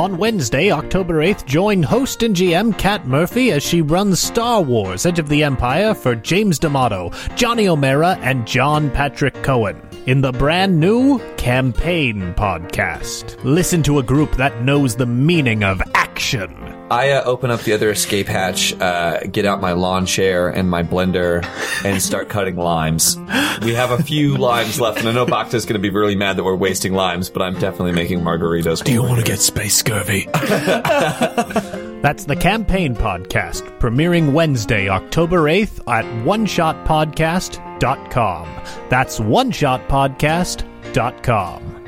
On Wednesday, October 8th, join host and GM Kat Murphy as she runs Star Wars Edge of the Empire for James D'Amato, Johnny O'Mara, and John Patrick Cohen in the brand new Campaign Podcast. Listen to a group that knows the meaning of action. I uh, open up the other escape hatch, uh, get out my lawn chair and my blender, and start cutting limes. We have a few limes left, and I know Bacta's going to be really mad that we're wasting limes, but I'm definitely making margaritas. Do you want to get space scurvy? That's the Campaign Podcast, premiering Wednesday, October 8th at oneshotpodcast.com. That's oneshotpodcast.com.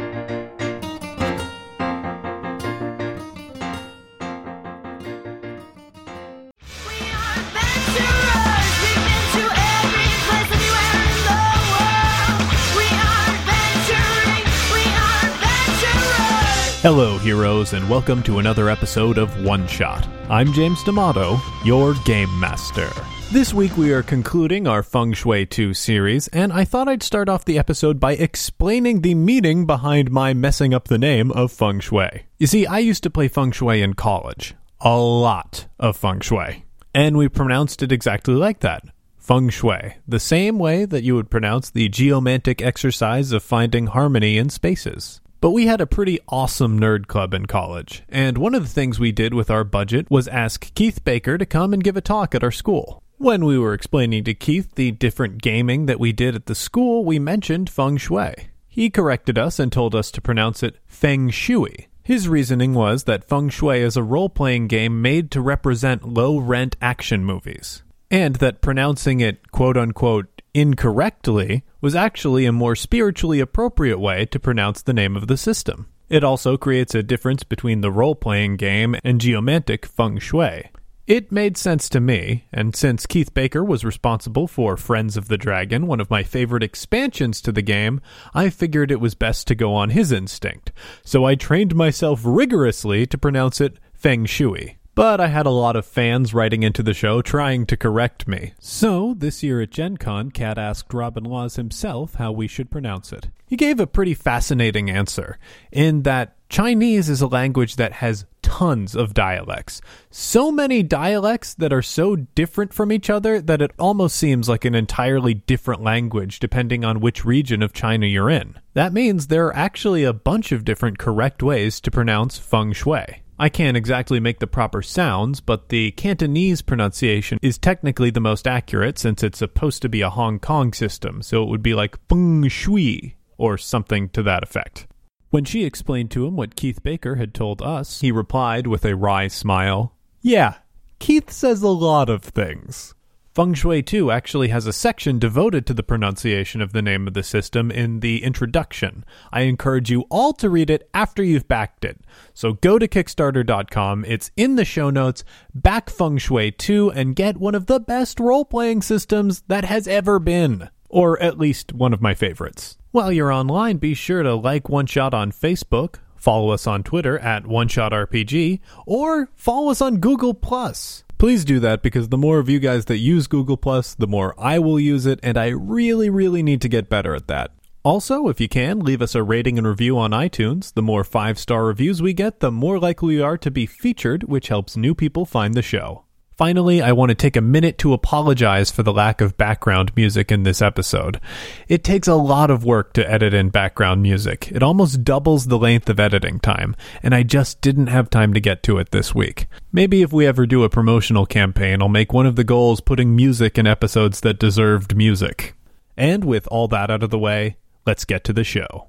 Hello, heroes, and welcome to another episode of One Shot. I'm James D'Amato, your Game Master. This week we are concluding our Feng Shui 2 series, and I thought I'd start off the episode by explaining the meaning behind my messing up the name of Feng Shui. You see, I used to play Feng Shui in college. A lot of Feng Shui. And we pronounced it exactly like that. Feng Shui, the same way that you would pronounce the geomantic exercise of finding harmony in spaces. But we had a pretty awesome nerd club in college, and one of the things we did with our budget was ask Keith Baker to come and give a talk at our school. When we were explaining to Keith the different gaming that we did at the school, we mentioned feng shui. He corrected us and told us to pronounce it feng shui. His reasoning was that feng shui is a role playing game made to represent low rent action movies, and that pronouncing it quote unquote incorrectly was actually a more spiritually appropriate way to pronounce the name of the system. It also creates a difference between the role playing game and geomantic feng shui. It made sense to me, and since Keith Baker was responsible for Friends of the Dragon, one of my favorite expansions to the game, I figured it was best to go on his instinct. So I trained myself rigorously to pronounce it Feng Shui. But I had a lot of fans writing into the show trying to correct me. So, this year at Gen Con, Kat asked Robin Laws himself how we should pronounce it. He gave a pretty fascinating answer, in that Chinese is a language that has tons of dialects. So many dialects that are so different from each other that it almost seems like an entirely different language depending on which region of China you're in. That means there are actually a bunch of different correct ways to pronounce feng shui. I can't exactly make the proper sounds, but the Cantonese pronunciation is technically the most accurate since it's supposed to be a Hong Kong system, so it would be like feng shui or something to that effect. When she explained to him what Keith Baker had told us, he replied with a wry smile, Yeah, Keith says a lot of things. Feng Shui 2 actually has a section devoted to the pronunciation of the name of the system in the introduction. I encourage you all to read it after you've backed it. So go to Kickstarter.com, it's in the show notes, back Feng Shui 2, and get one of the best role playing systems that has ever been. Or at least one of my favorites. While you're online, be sure to like One Shot on Facebook, follow us on Twitter at One Shot RPG, or follow us on Google Plus. Please do that because the more of you guys that use Google Plus, the more I will use it, and I really, really need to get better at that. Also, if you can, leave us a rating and review on iTunes. The more five star reviews we get, the more likely we are to be featured, which helps new people find the show. Finally, I want to take a minute to apologize for the lack of background music in this episode. It takes a lot of work to edit in background music. It almost doubles the length of editing time, and I just didn't have time to get to it this week. Maybe if we ever do a promotional campaign, I'll make one of the goals putting music in episodes that deserved music. And with all that out of the way, let's get to the show.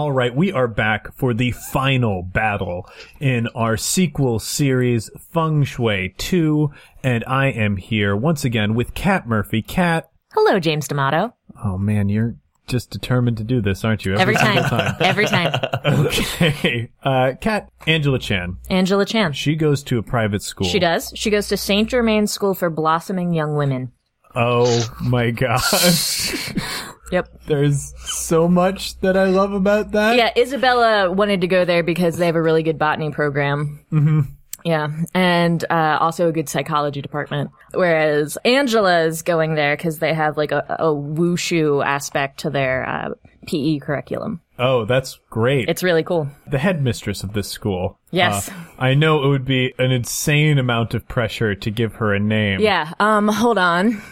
All right, we are back for the final battle in our sequel series, Feng Shui 2, and I am here once again with Kat Murphy. Kat, Hello, James D'Amato. oh man, you're just determined to do this, aren't you? Every single time. Every time. okay. Uh, Kat, Angela Chan. Angela Chan. She goes to a private school. She does. She goes to St. Germain School for Blossoming Young Women. Oh my gosh. Yep. There's so much that I love about that. Yeah, Isabella wanted to go there because they have a really good botany program. Yeah, and uh, also a good psychology department. Whereas Angela is going there because they have like a, a wushu aspect to their uh, PE curriculum. Oh, that's great. It's really cool. the headmistress of this school. Yes. Uh, I know it would be an insane amount of pressure to give her a name. Yeah. Um. Hold on.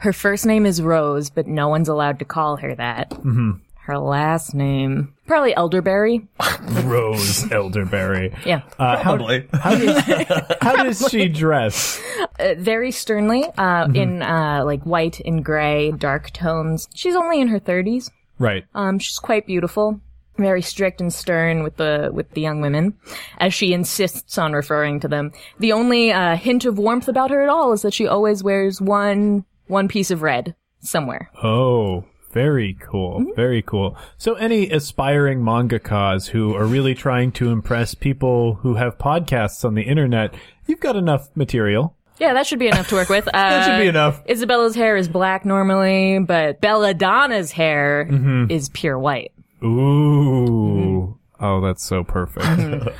Her first name is Rose, but no one's allowed to call her that. Mm-hmm. Her last name probably Elderberry. Rose Elderberry. Yeah. Uh, how, Probably. how, does, how does she dress? Uh, very sternly. Uh, in uh like white and gray, dark tones. She's only in her thirties. Right. Um, she's quite beautiful, very strict and stern with the with the young women, as she insists on referring to them. The only uh, hint of warmth about her at all is that she always wears one one piece of red somewhere. Oh, very cool. Mm-hmm. Very cool. So any aspiring mangakas who are really trying to impress people who have podcasts on the internet, you've got enough material. Yeah, that should be enough to work with. Uh, That should be enough. Isabella's hair is black normally, but Belladonna's hair is pure white. Ooh. Oh, that's so perfect.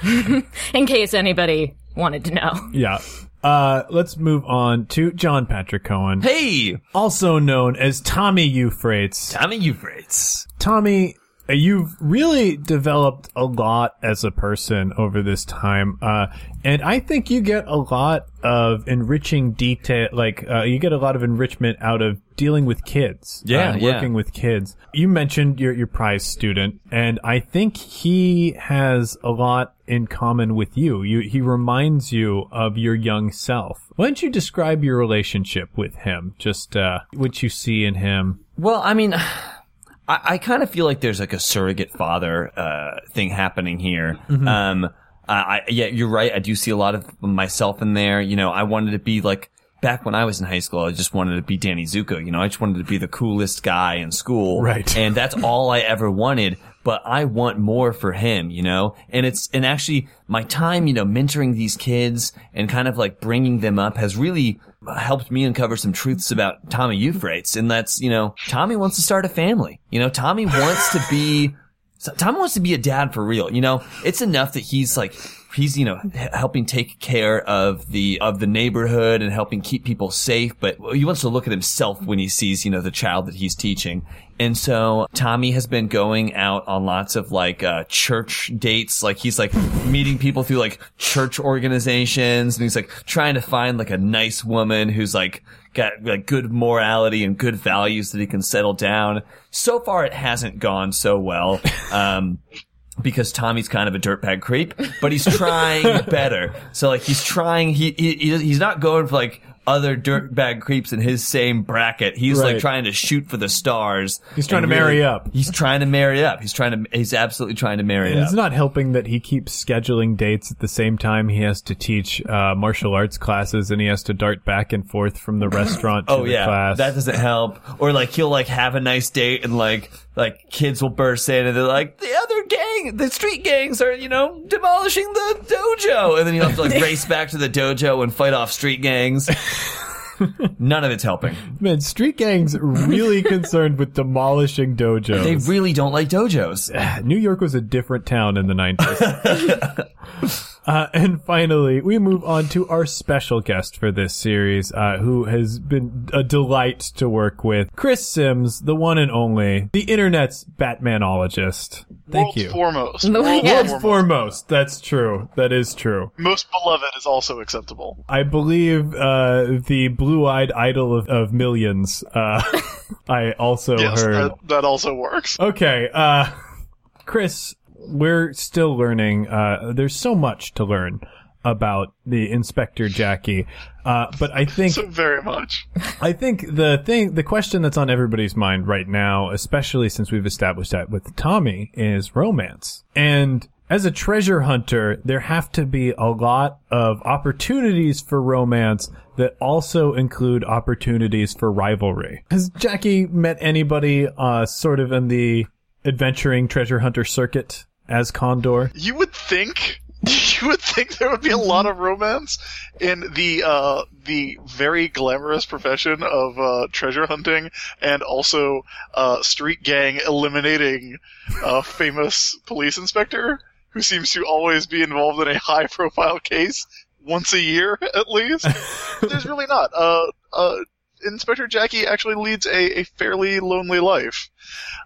In case anybody wanted to know. yeah. Uh, let's move on to John Patrick Cohen, Hey, also known as Tommy Euphrates. Tommy Euphrates. Tommy, uh, you've really developed a lot as a person over this time, uh, and I think you get a lot of enriching detail. Like uh, you get a lot of enrichment out of dealing with kids, Yeah, uh, yeah. working with kids. You mentioned your your prize student, and I think he has a lot in common with you. You he reminds you of your young self. Why don't you describe your relationship with him? Just uh, what you see in him. Well, I mean, I, I kind of feel like there's like a surrogate father uh, thing happening here. Um, I, I, yeah, you're right. I do see a lot of myself in there. You know, I wanted to be like back when I was in high school. I just wanted to be Danny Zuko. You know, I just wanted to be the coolest guy in school. Right. And that's all I ever wanted. But I want more for him, you know? And it's, and actually my time, you know, mentoring these kids and kind of like bringing them up has really helped me uncover some truths about Tommy Euphrates. And that's, you know, Tommy wants to start a family. You know, Tommy wants to be, so Tommy wants to be a dad for real. You know, it's enough that he's like, he's, you know, helping take care of the, of the neighborhood and helping keep people safe. But he wants to look at himself when he sees, you know, the child that he's teaching. And so Tommy has been going out on lots of like, uh, church dates. Like he's like meeting people through like church organizations and he's like trying to find like a nice woman who's like, got like good morality and good values that he can settle down. So far, it hasn't gone so well. Um, because Tommy's kind of a dirtbag creep, but he's trying better. So like he's trying, he, he, he- he's not going for like other dirtbag creeps in his same bracket. He's Right. like trying to shoot for the stars. He's trying to marry up. He's trying to marry up. He's trying to, he's absolutely trying to marry And up. it's not helping that he keeps scheduling dates at the same time he has to teach uh, martial arts classes and he has to dart back and forth from the restaurant to Oh the yeah, class. that doesn't help. Or like he'll like have a nice date and like like kids will burst in and they're like the other gang, the street gangs are you know demolishing the dojo, and then he'll have to like race back to the dojo and fight off street gangs. None of it's helping. Man, street gangs really concerned with demolishing dojos. They really don't like dojos. New York was a different town in the 90s. Uh, and finally, we move on to our special guest for this series, uh, who has been a delight to work with. Chris Sims, the one and only, the internet's Batmanologist. Thank World's you. foremost. The- World's yeah. World's foremost. That's true. That is true. Most beloved is also acceptable. I believe uh, the blue-eyed idol of, of millions. Uh, I also Yes, heard. that, that also works. Okay, uh, Chris, we're still learning. Uh, there's so much to learn about the Inspector Jackie, uh, but I think So very much. I think the thing, the question that's on everybody's mind right now, especially since we've established that with Tommy, is romance. And as a treasure hunter, there have to be a lot of opportunities for romance that also include opportunities for rivalry. Has Jackie met anybody, uh, sort of in the adventuring treasure hunter circuit as Condor? You would think you would think there would be a lot of romance in the uh, the very glamorous profession of uh, treasure hunting and also uh, street gang eliminating a famous police inspector who seems to always be involved in a high profile case once a year at least. There's really not. Uh, uh, Inspector Jackie actually leads a, a fairly lonely life.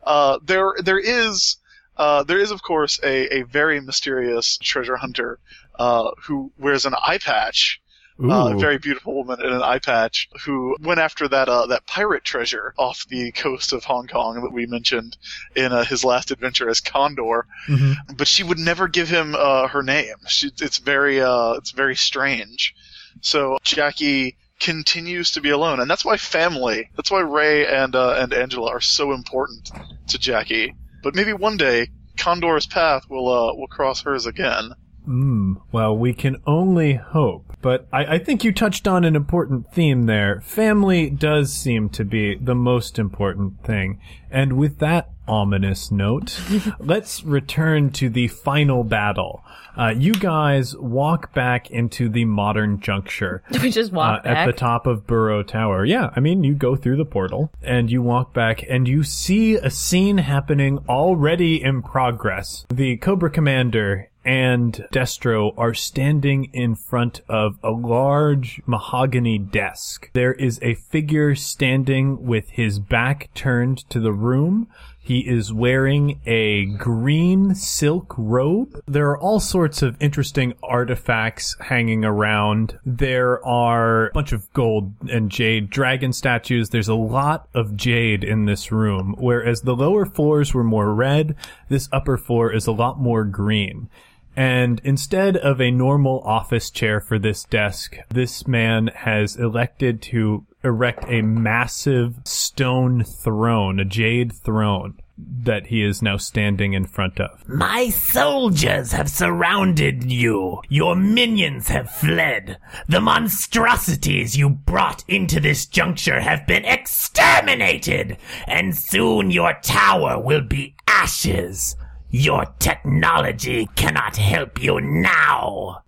Uh, there there is uh, there is of course a, a very mysterious treasure hunter uh, who wears an eye patch. Uh, a very beautiful woman in an eye patch who went after that uh, that pirate treasure off the coast of Hong Kong that we mentioned in uh, his last adventure as Condor Mhm. but she would never give him uh, her name. She, it's very uh, it's very strange. So Jackie continues to be alone, and that's why family. That's why Ray and uh, and Angela are so important to Jackie. But maybe one day Condor's path will uh, will cross hers again. Mm, well, we can only hope. But I, I think you touched on an important theme there. Family does seem to be the most important thing. And with that ominous note, let's return to the final battle. Uh, you guys walk back into the modern juncture we just walk uh, at the top of Buro Tower. Yeah, I mean, you go through the portal and you walk back and you see a scene happening already in progress. The Cobra Commander and Destro are standing in front of a large mahogany desk. There is a figure standing with his back turned to the room. He is wearing a green silk robe. There are all sorts of interesting artifacts hanging around. There are a bunch of gold and jade dragon statues. There's a lot of jade in this room, whereas the lower floors were more red, this upper floor is a lot more green. And instead of a normal office chair for this desk, this man has elected to erect a massive stone throne, a jade throne that he is now standing in front of. My soldiers have surrounded you. Your minions have fled. The monstrosities you brought into this juncture have been exterminated, and soon your tower will be ashes. Your technology cannot help you now.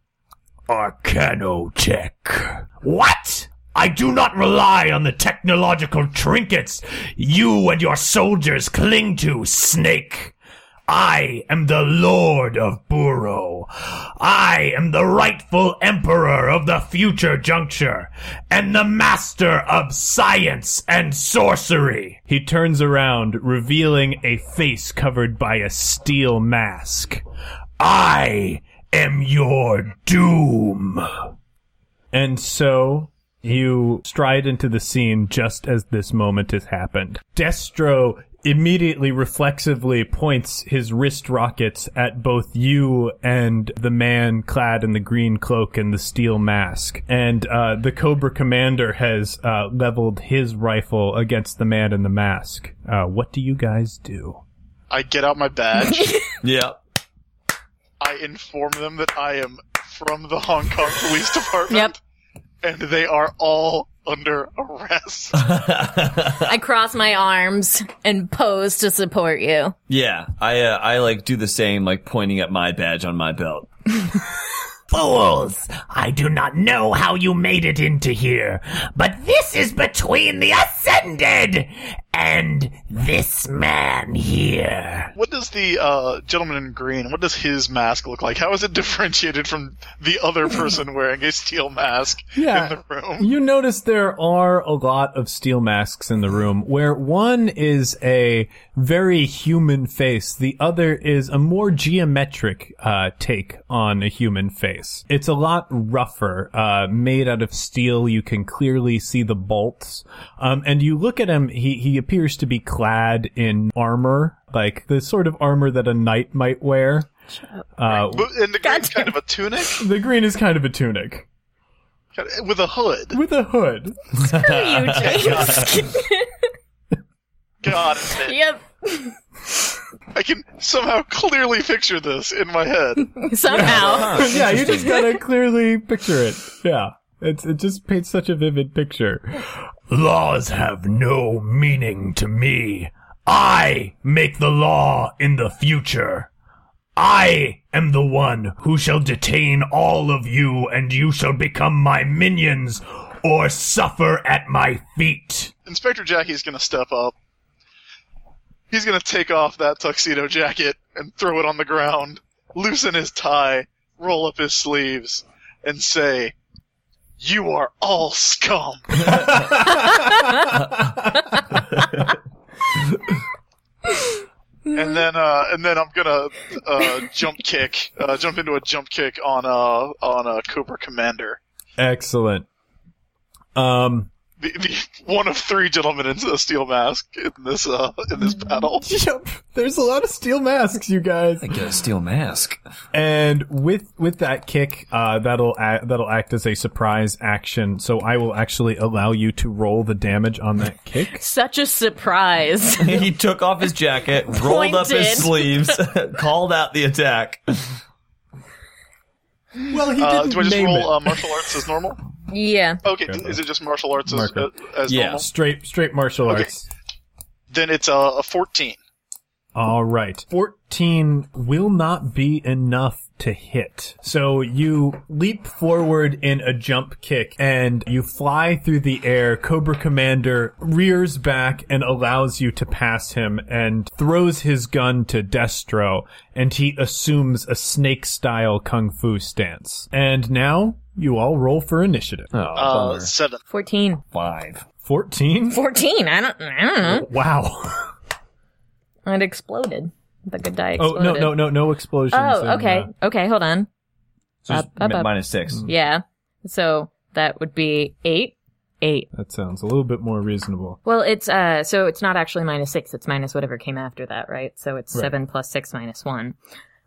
Arcanotech. What? I do not rely on the technological trinkets you and your soldiers cling to, Snake. I am the Lord of Buro. I am the rightful Emperor of the future juncture, and the Master of Science and Sorcery. He turns around, revealing a face covered by a steel mask. I am your doom. And so you stride into the scene just as this moment has happened. Destro immediately reflexively points his wrist rockets at both you and the man clad in the green cloak and the steel mask. And uh, the Cobra commander has uh, leveled his rifle against the man in the mask. Uh, what do you guys do? I get out my badge. Yeah. I inform them that I am from the Hong Kong Police Department. Yep. And they are all under arrest. I cross my arms and pose to support you. Yeah, I uh, I like do the same, like pointing at my badge on my belt. Fools! I do not know how you made it into here, but this is between the Ascended and this man here. what does the uh, gentleman in green? What does his mask look like? How is it differentiated from the other person wearing a steel mask Yeah. in the room? You notice there are a lot of steel masks in the room, where one is a very human face, the other is a more geometric uh, take on a human face. It's a lot rougher, uh, made out of steel. You can clearly see the bolts, um, and you look at him. He he appears to be clad in armor, like the sort of armor that a knight might wear. Uh, And the green's kind of a tunic the green is kind of a tunic with a hood. with a hood. Screw you, James. God, damn it. yep. I can somehow clearly picture this in my head. Somehow. Uh-huh. yeah, you just gotta clearly picture it. Yeah. It's, it just paints such a vivid picture. Laws have no meaning to me. I make the law in the future. I am the one who shall detain all of you and you shall become my minions or suffer at my feet. Inspector Jackie's gonna step up. He's gonna take off that tuxedo jacket and throw it on the ground, loosen his tie, roll up his sleeves, and say, "You are all scum." and then, uh, and then I'm gonna uh, jump kick, uh, jump into a jump kick on uh, on a Cobra Commander, Excellent. Um, the, the one of three gentlemen in a steel mask in this uh, in this battle. yep. There's a lot of steel masks, you guys. I get a steel mask. And with with that kick, uh, that'll act, that'll act as a surprise action. So I will actually allow you to roll the damage on that kick. Such a surprise. he took off his jacket, rolled up his sleeves, called out the attack. Well, he Uh, didn't do I just roll uh, martial arts as normal? Yeah. Okay, is it just martial arts as, Marco. uh, as Yeah. normal? straight straight martial Okay. arts. Then it's uh, a 14. All right. 14 will not be enough to hit. So you leap forward in a jump kick and you fly through the air. Cobra Commander rears back and allows you to pass him and throws his gun to Destro and he assumes a snake style kung fu stance. And now you all roll for initiative. Oh, Uh, bummer. 7. 14. Five. 14? 14. I don't, I don't know. Wow. It exploded. The good die exploded. Oh, no, no, no, no explosions. Oh, in, okay. uh, Okay, hold on. So Up, just up, mi- up. minus six. Yeah. So that would be 8. 8. that sounds a little bit more reasonable. Well, it's uh so it's not actually minus 6, it's minus whatever came after that, right? So it's Right. 7 plus 6 minus 1.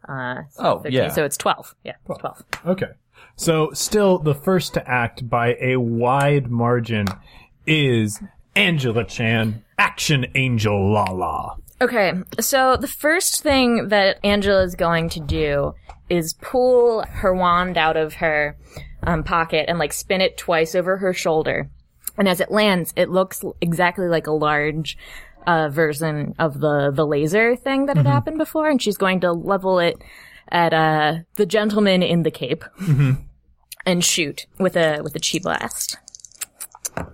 Uh so Oh, 13, yeah. So it's 12. Yeah, it's 12. Okay. So still the first to act by a wide margin is Angela Chan, Action Angel Lala. Okay, so the first thing that Angela is going to do is pull her wand out of her um, pocket and like spin it twice over her shoulder. And as it lands, it looks exactly like a large uh, version of the the laser thing that had happened before. And she's going to level it at uh, the gentleman in the cape and shoot with a with a chi blast.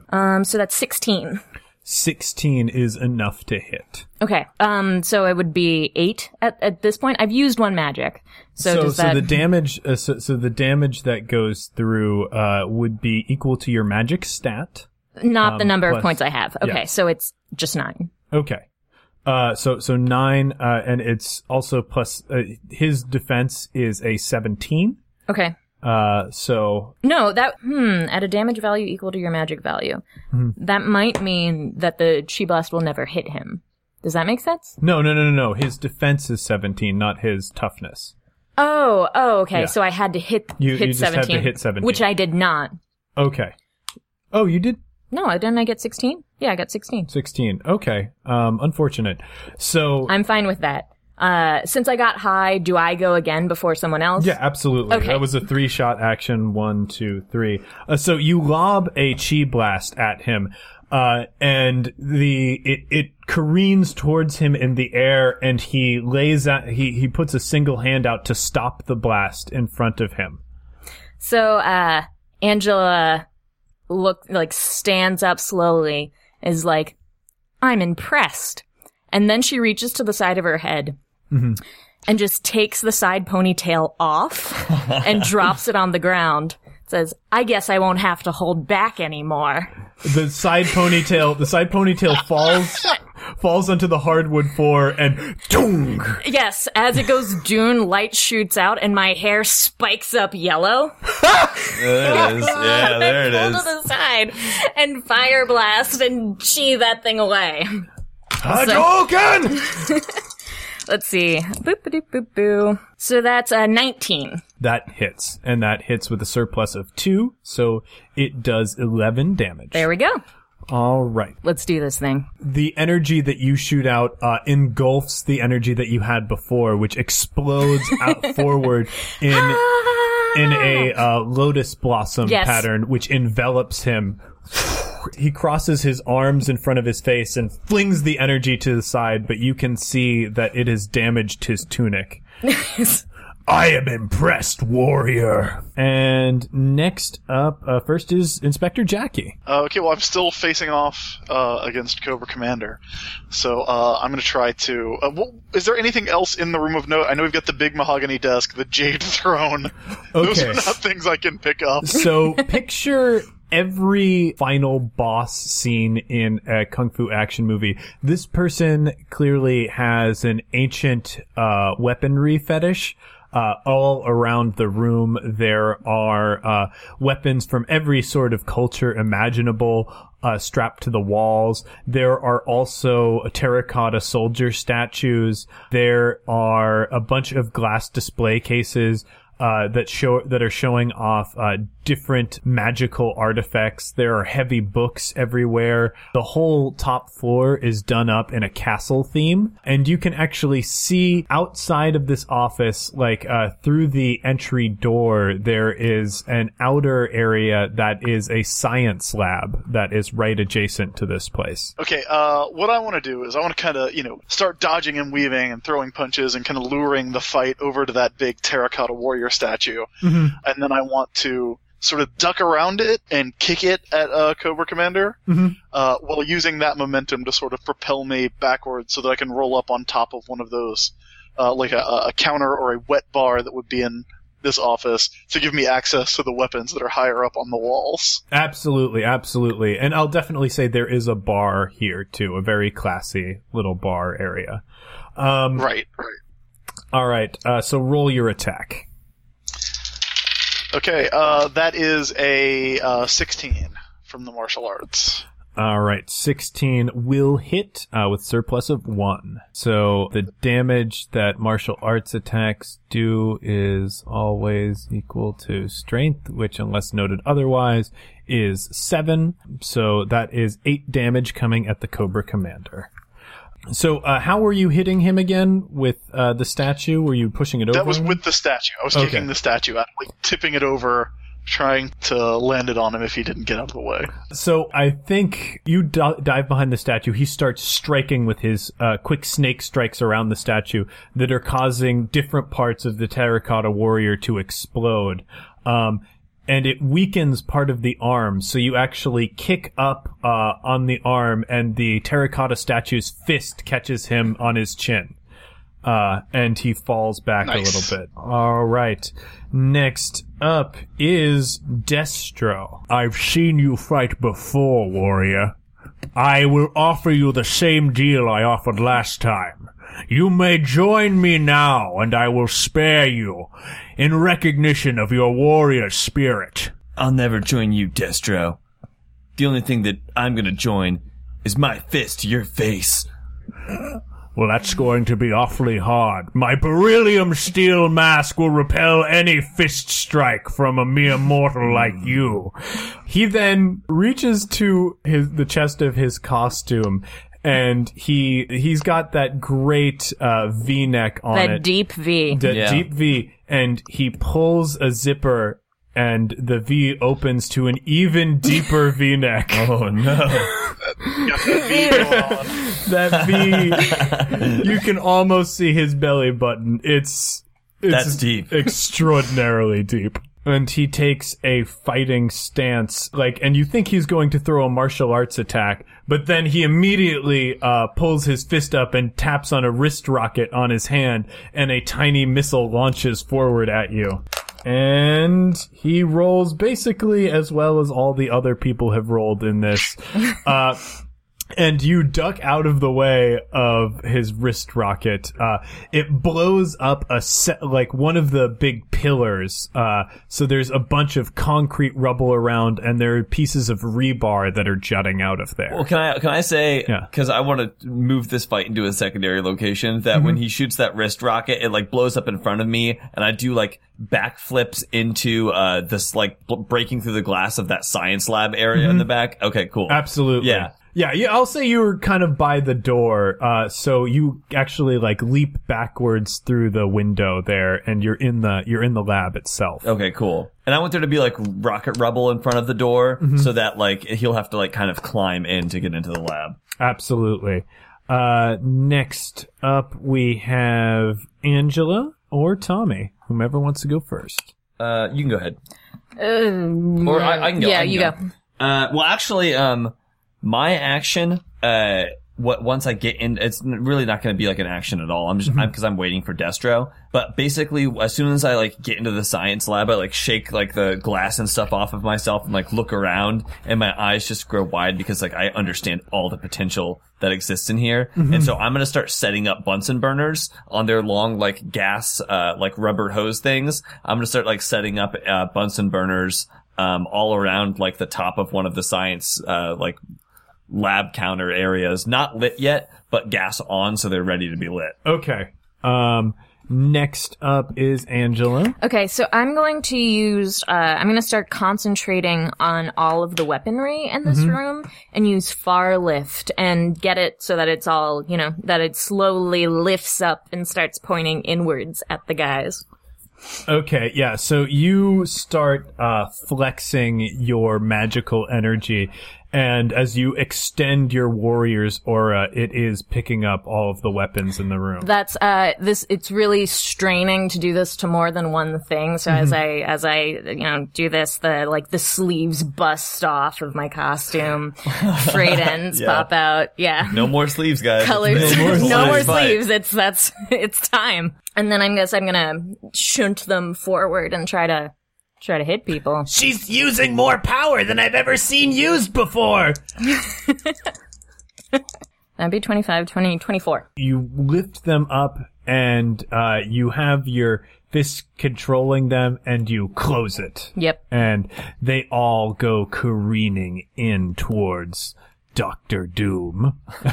Um, so that's sixteen. 16 is enough to hit. Okay. Um. So it would be eight at, at this point. I've used one magic. So, So, so that the damage, uh, so, so the damage that goes through, uh, would be equal to your magic stat. not the um, number plus- of points I have? Okay. yeah. So it's just nine. Okay. Uh, so, so nine, uh, and it's also plus, uh, his defense is a 17. Okay. Uh, so, No, that hmm at a damage value equal to your magic value. Mm-hmm. That might mean that the chi blast will never hit him. Does that make sense? no, no, no, no, no. His defense is 17, not his toughness. Oh, oh, okay. Yeah. So I had to hit You- hit you just had to seventeen, hit 17. which I did not. Okay. Oh, you did No, didn't I get sixteen? Yeah, I got sixteen. 16. Okay. Um, unfortunate. So, I'm fine with that. Uh, since I got high, do I go again before someone else? yeah, absolutely. Okay. That was a three shot action. One, two, three. Uh, so you lob a chi blast at him. Uh, and the, it, it careens towards him in the air and he lays out, he, he puts a single hand out to stop the blast in front of him. So, uh, Angela look, like, stands up slowly, is like, I'm impressed. And then she reaches to the side of her head mm-hmm. and just takes the side ponytail off and drops it on the ground. Says, I guess I won't have to hold back anymore. The side ponytail, the side ponytail falls, falls onto the hardwood floor and doong! Yes, as it goes Dune, light shoots out and my hair spikes up yellow. There it is. Yeah, there it Pull to the side and fire blast and chi that thing away. Hadouken! Let's see. Boop boop boop boo. So that's a 19. That hits, and that hits with a surplus of two, so it does 11 damage. There we go. All right. Let's do this thing. The energy that you shoot out uh, engulfs the energy that you had before, which explodes out forward in in a uh, lotus blossom Yes. pattern, which envelops him. He crosses his arms in front of his face and flings the energy to the side, but you can see that it has damaged his tunic. I am impressed, warrior. And next up, uh, first is Inspector Jackie. Uh, okay, well, I'm still facing off uh, against Cobra Commander, so uh, I'm going to try to. Uh, well, is there anything else in the room of note? I know we've got the big mahogany desk, the jade throne. Those Okay. are not things I can pick up. So picture every final boss scene in a kung fu action movie. This person clearly has an ancient uh, weaponry fetish. Uh, all around the room, there are uh, weapons from every sort of culture imaginable uh, strapped to the walls. There are also terracotta soldier statues. There are a bunch of glass display cases uh, that show that are showing off uh, different magical artifacts. There are heavy books everywhere. The whole top floor is done up in a castle theme, and you can actually see outside of this office, like uh, through the entry door, there is an outer area that is a science lab that is right adjacent to this place. Okay, uh, what I want to do is I want to kind of, you know, start dodging and weaving and throwing punches and kind of luring the fight over to that big terracotta warrior statue. And then I want to sort of duck around it and kick it at uh, Cobra Commander uh, while using that momentum to sort of propel me backwards so that I can roll up on top of one of those, uh, like a, a counter or a wet bar that would be in this office to give me access to the weapons that are higher up on the walls. Absolutely, absolutely. And I'll definitely say there is a bar here too, a very classy little bar area. Um, Right, right. All right, uh, so roll your attack. Okay, uh, that is a uh, 16 from the martial arts. All right, 16 will hit uh, with surplus of 1. So the damage that martial arts attacks do is always equal to strength, which, unless noted otherwise, is 7. So that is 8 damage coming at the Cobra Commander. So, uh, how were you hitting him again with uh, the statue? Were you pushing it over? That was with the statue. I was Okay. kicking the statue out, like tipping it over, trying to land it on him if he didn't get out of the way. So I think you d- dive behind the statue. He starts striking with his uh, quick snake strikes around the statue that are causing different parts of the terracotta warrior to explode. Um, and it weakens part of the arm, so you actually kick up uh, on the arm, and the terracotta statue's fist catches him on his chin. Uh, and he falls back Nice. a little bit. All right. Next up is Destro. I've seen you fight before, warrior. I will offer you the same deal I offered last time. You may join me now, and I will spare you, in recognition of your warrior spirit. I'll never join you, Destro. The only thing that I'm gonna join is my fist to your face. Well, that's going to be awfully hard. My beryllium steel mask will repel any fist strike from a mere mortal like you. He then reaches to his the chest of his costume and he he's got that great uh, V-neck on That it. deep V. the Yeah. deep V, and he pulls a zipper, and the V opens to an even deeper V neck. Oh no. that V, you can almost see his belly button. It's, it's That's deep. extraordinarily deep. And he takes a fighting stance, like, and you think he's going to throw a martial arts attack, but then he immediately uh, pulls his fist up and taps on a wrist rocket on his hand, and a tiny missile launches forward at you. And he rolls basically as well as all the other people have rolled in this. Uh, and you duck out of the way of his wrist rocket. Uh, it blows up a set, like one of the big pillars. Uh, so there's a bunch of concrete rubble around and there are pieces of rebar that are jutting out of there. Well, can I can I say Yeah. because I want to move this fight into a secondary location that Mm-hmm. when he shoots that wrist rocket, it like blows up in front of me, and I do like backflips into uh this like breaking through the glass of that science lab area in the back. Okay, cool. Mm-hmm. Absolutely. Yeah. Yeah, yeah, I'll say you were kind of by the door, uh, so you actually like leap backwards through the window there, and you're in the you're in the lab itself. Okay, cool. And I want there to be like rocket rubble in front of the door Mm-hmm. so that like he'll have to like kind of climb in to get into the lab. Absolutely. Uh, next up we have Angela or Tommy. whomever wants to go first. Uh, you can go ahead. Uh, Or I, I can go. yeah, I can you go. go. Uh, well, actually, um, my action, uh, what once I get in, it's really not going to be like an action at all. I'm just I'm because I'm waiting for Destro. But basically, as soon as I like get into the science lab, I like shake like the glass and stuff off of myself and like look around, and my eyes just grow wide because like I understand all the potential that exists in here. And so I'm gonna start setting up Bunsen burners on their long like gas uh like rubber hose things. I'm gonna start like setting up uh Bunsen burners um all around like the top of one of the science uh like lab counter areas. Not lit yet, but gas on so they're ready to be lit. Okay. Um, next up is Angela. Okay, so I'm going to use, uh, I'm going to start concentrating on all of the weaponry in this room and use far lift and get it so that it's all, you know, that it slowly lifts up and starts pointing inwards at the guys. Okay, yeah. So you start uh, flexing your magical energy, and as you extend your warrior's aura, it is picking up all of the weapons in the room. That's, uh, this, it's really straining to do this to more than one thing. So as I, as I, you know, do this, the, like, the sleeves bust off of my costume, frayed ends pop out. Yeah. No more sleeves, guys. colors. No more no more sleeves. Sleeves. It's that's it's time. And then I guess I'm gonna shunt them forward and try to try to hit people. She's using more power than I've ever seen used before. That'd be 25, 20, 24. you lift them up, and uh, you have your fist controlling them, and you close it. Yep. and they all go careening in towards Doctor Doom.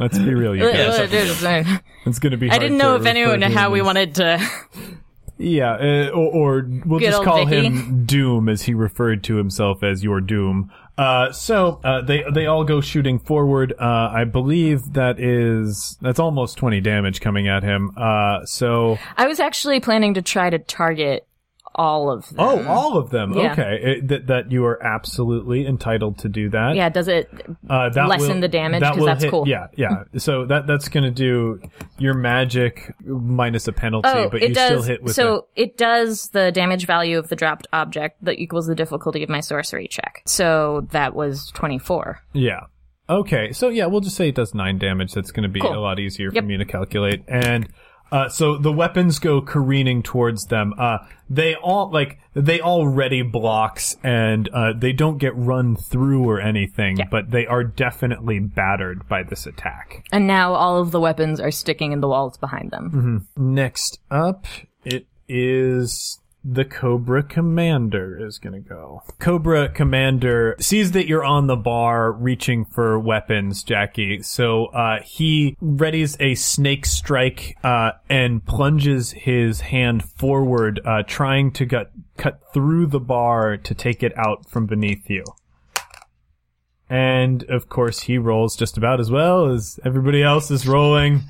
Let's be real, you guys. I It's going to be. I didn't know to if anyone refer how we wanted to. Yeah, uh, or, or we'll Good just call Vicky. him Doom, as he referred to himself as your Doom. Uh, so uh, they they all go shooting forward. Uh, I believe that is that's almost twenty damage coming at him. Uh, so I was actually planning to try to target all of them. oh, all of them. Yeah. Okay, it, that that you are absolutely entitled to do that. yeah. Does it? uh, that lessen will- the damage, Because will that's hit- cool. Yeah, yeah. So that that's gonna do your magic minus a penalty, Oh, but you does. still hit with so it does the damage value of the dropped object that equals the difficulty of my sorcery check. So that was 24. yeah. Okay, so yeah, we'll just say it does nine damage. That's going to be Cool. a lot easier Yep. for me to calculate. And uh, so the weapons go careening towards them. Uh, they all like they all ready blocks, and uh, they don't get run through or anything, but they are definitely battered by this attack. And now all of the weapons are sticking in the walls behind them. Next up, it is the Cobra Commander is gonna go. Cobra Commander sees that you're on the bar reaching for weapons, Jackie. So, uh, he readies a snake strike, uh, and plunges his hand forward, uh, trying to gut, cut through the bar to take it out from beneath you. And of course, he rolls just about as well as everybody else is rolling.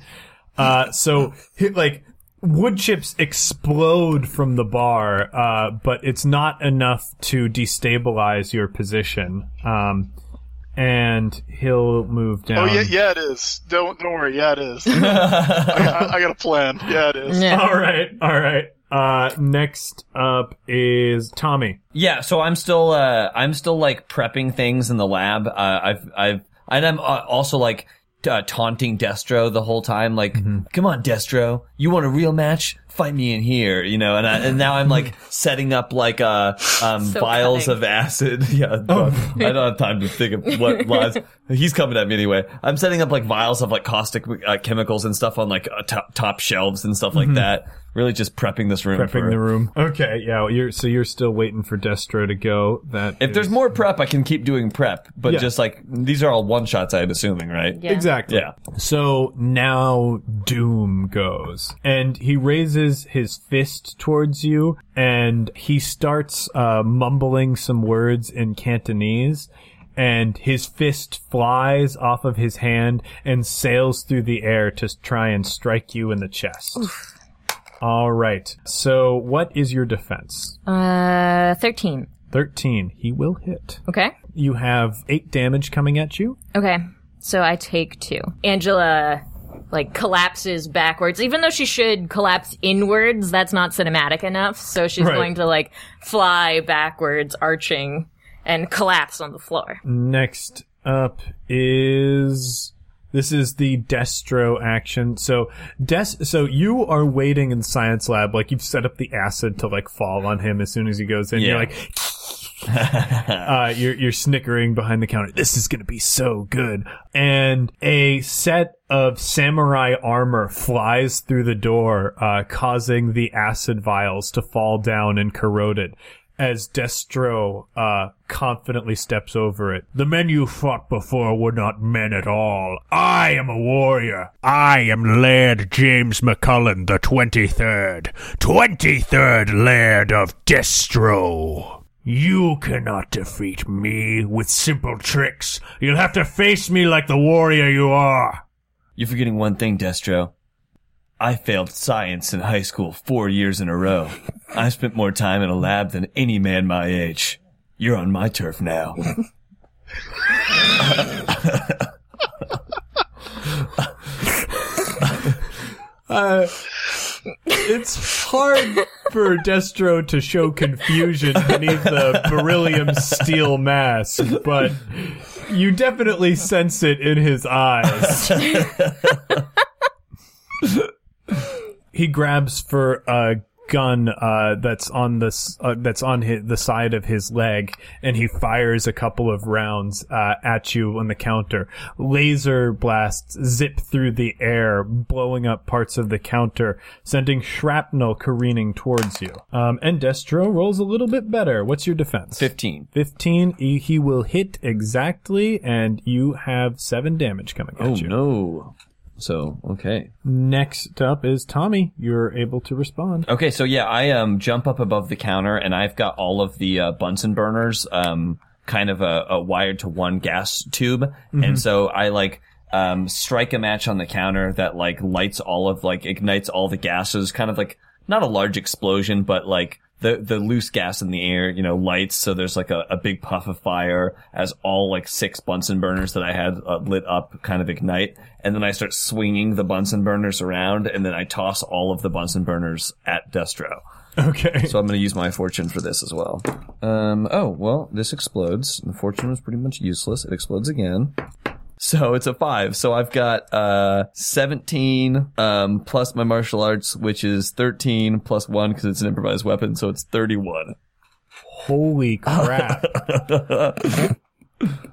Uh, so like wood chips explode from the bar, uh, but it's not enough to destabilize your position. Um, and he'll move down. Oh yeah, yeah, it is. Don't don't worry. Yeah, it is. I, I, I got a plan. Yeah, it is. Yeah. All right, all right. Uh, next up is Tommy. Yeah, so I'm still uh I'm still like prepping things in the lab. Uh, I've I've and I'm uh, also like t- uh, taunting Destro the whole time like come on Destro, you want a real match? Fight me in here, you know. And I, and now I'm like setting up like uh um So vials cunning. of acid. yeah, I don't have time to think of what lies. He's coming at me anyway. I'm setting up like vials of like caustic uh, chemicals and stuff on like uh, top top shelves and stuff like that. Really just prepping this room Prepping for the room. Okay, yeah. You're so you're still waiting for Destro to go. That If there's more prep, I can keep doing prep, but Yeah. just like these are all one shots, I'm assuming, right? Yeah. Exactly. Yeah. So now Doom goes. And he raises his fist towards you and he starts uh, mumbling some words in Cantonese. And his fist flies off of his hand and sails through the air to try and strike you in the chest. All right. So what is your defense? Uh, 13. 13. He will hit. Okay. You have 8 damage coming at you. Okay. So I take two. Angela, like collapses backwards. Even though she should collapse inwards, that's not cinematic enough. So she's Right. going to like fly backwards, arching, and collapse on the floor. Next up is this is the Destro action. So Des so you are waiting in science lab, like you've set up the acid to like fall on him as soon as he goes in. You're like uh, you're you're snickering behind the counter. This is gonna be so good. And a set of samurai armor flies through the door, uh, causing the acid vials to fall down and corrode it. As Destro uh, confidently steps over it. The men you fought before were not men at all. I am a warrior. I am Laird James McCullen, the 23rd. 23rd Laird of Destro. You cannot defeat me with simple tricks. You'll have to face me like the warrior you are. You're forgetting one thing, Destro. I failed science in high school four years in a row. I spent more time in a lab than any man my age. You're on my turf now. Uh, It's hard for Destro to show confusion beneath the beryllium steel mask, but you definitely sense it in his eyes. he grabs for a gun uh, that's on this uh, that's on his, the side of his leg, and he fires a couple of rounds uh, at you on the counter. Laser blasts zip through the air, blowing up parts of the counter, sending shrapnel careening towards you. Um, and Destro rolls a little bit better. What's your defense? 15. 15. He, will hit exactly, and you have seven damage coming at Oh, you. no. So, okay. Next up is Tommy. You're able to respond. Okay, so yeah, I um jump up above the counter and I've got all of the uh, Bunsen burners um kind of a, a wired to one gas tube, and so I like um strike a match on the counter that like lights all of like ignites all the gases, kind of like not a large explosion, but like the the loose gas in the air, you know, lights. So there's like a, a big puff of fire as all like six Bunsen burners that I had uh, lit up kind of ignite, and then I start swinging the Bunsen burners around, and then I toss all of the Bunsen burners at Destro. Okay. So I'm going to use my fortune for this as well. Um, oh, well, this explodes. The fortune was pretty much useless. It explodes again. So it's a five. So I've got, uh, 17, um, plus my martial arts, which is 13 plus one because it's an improvised weapon. So it's 31. Holy crap.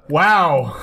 wow.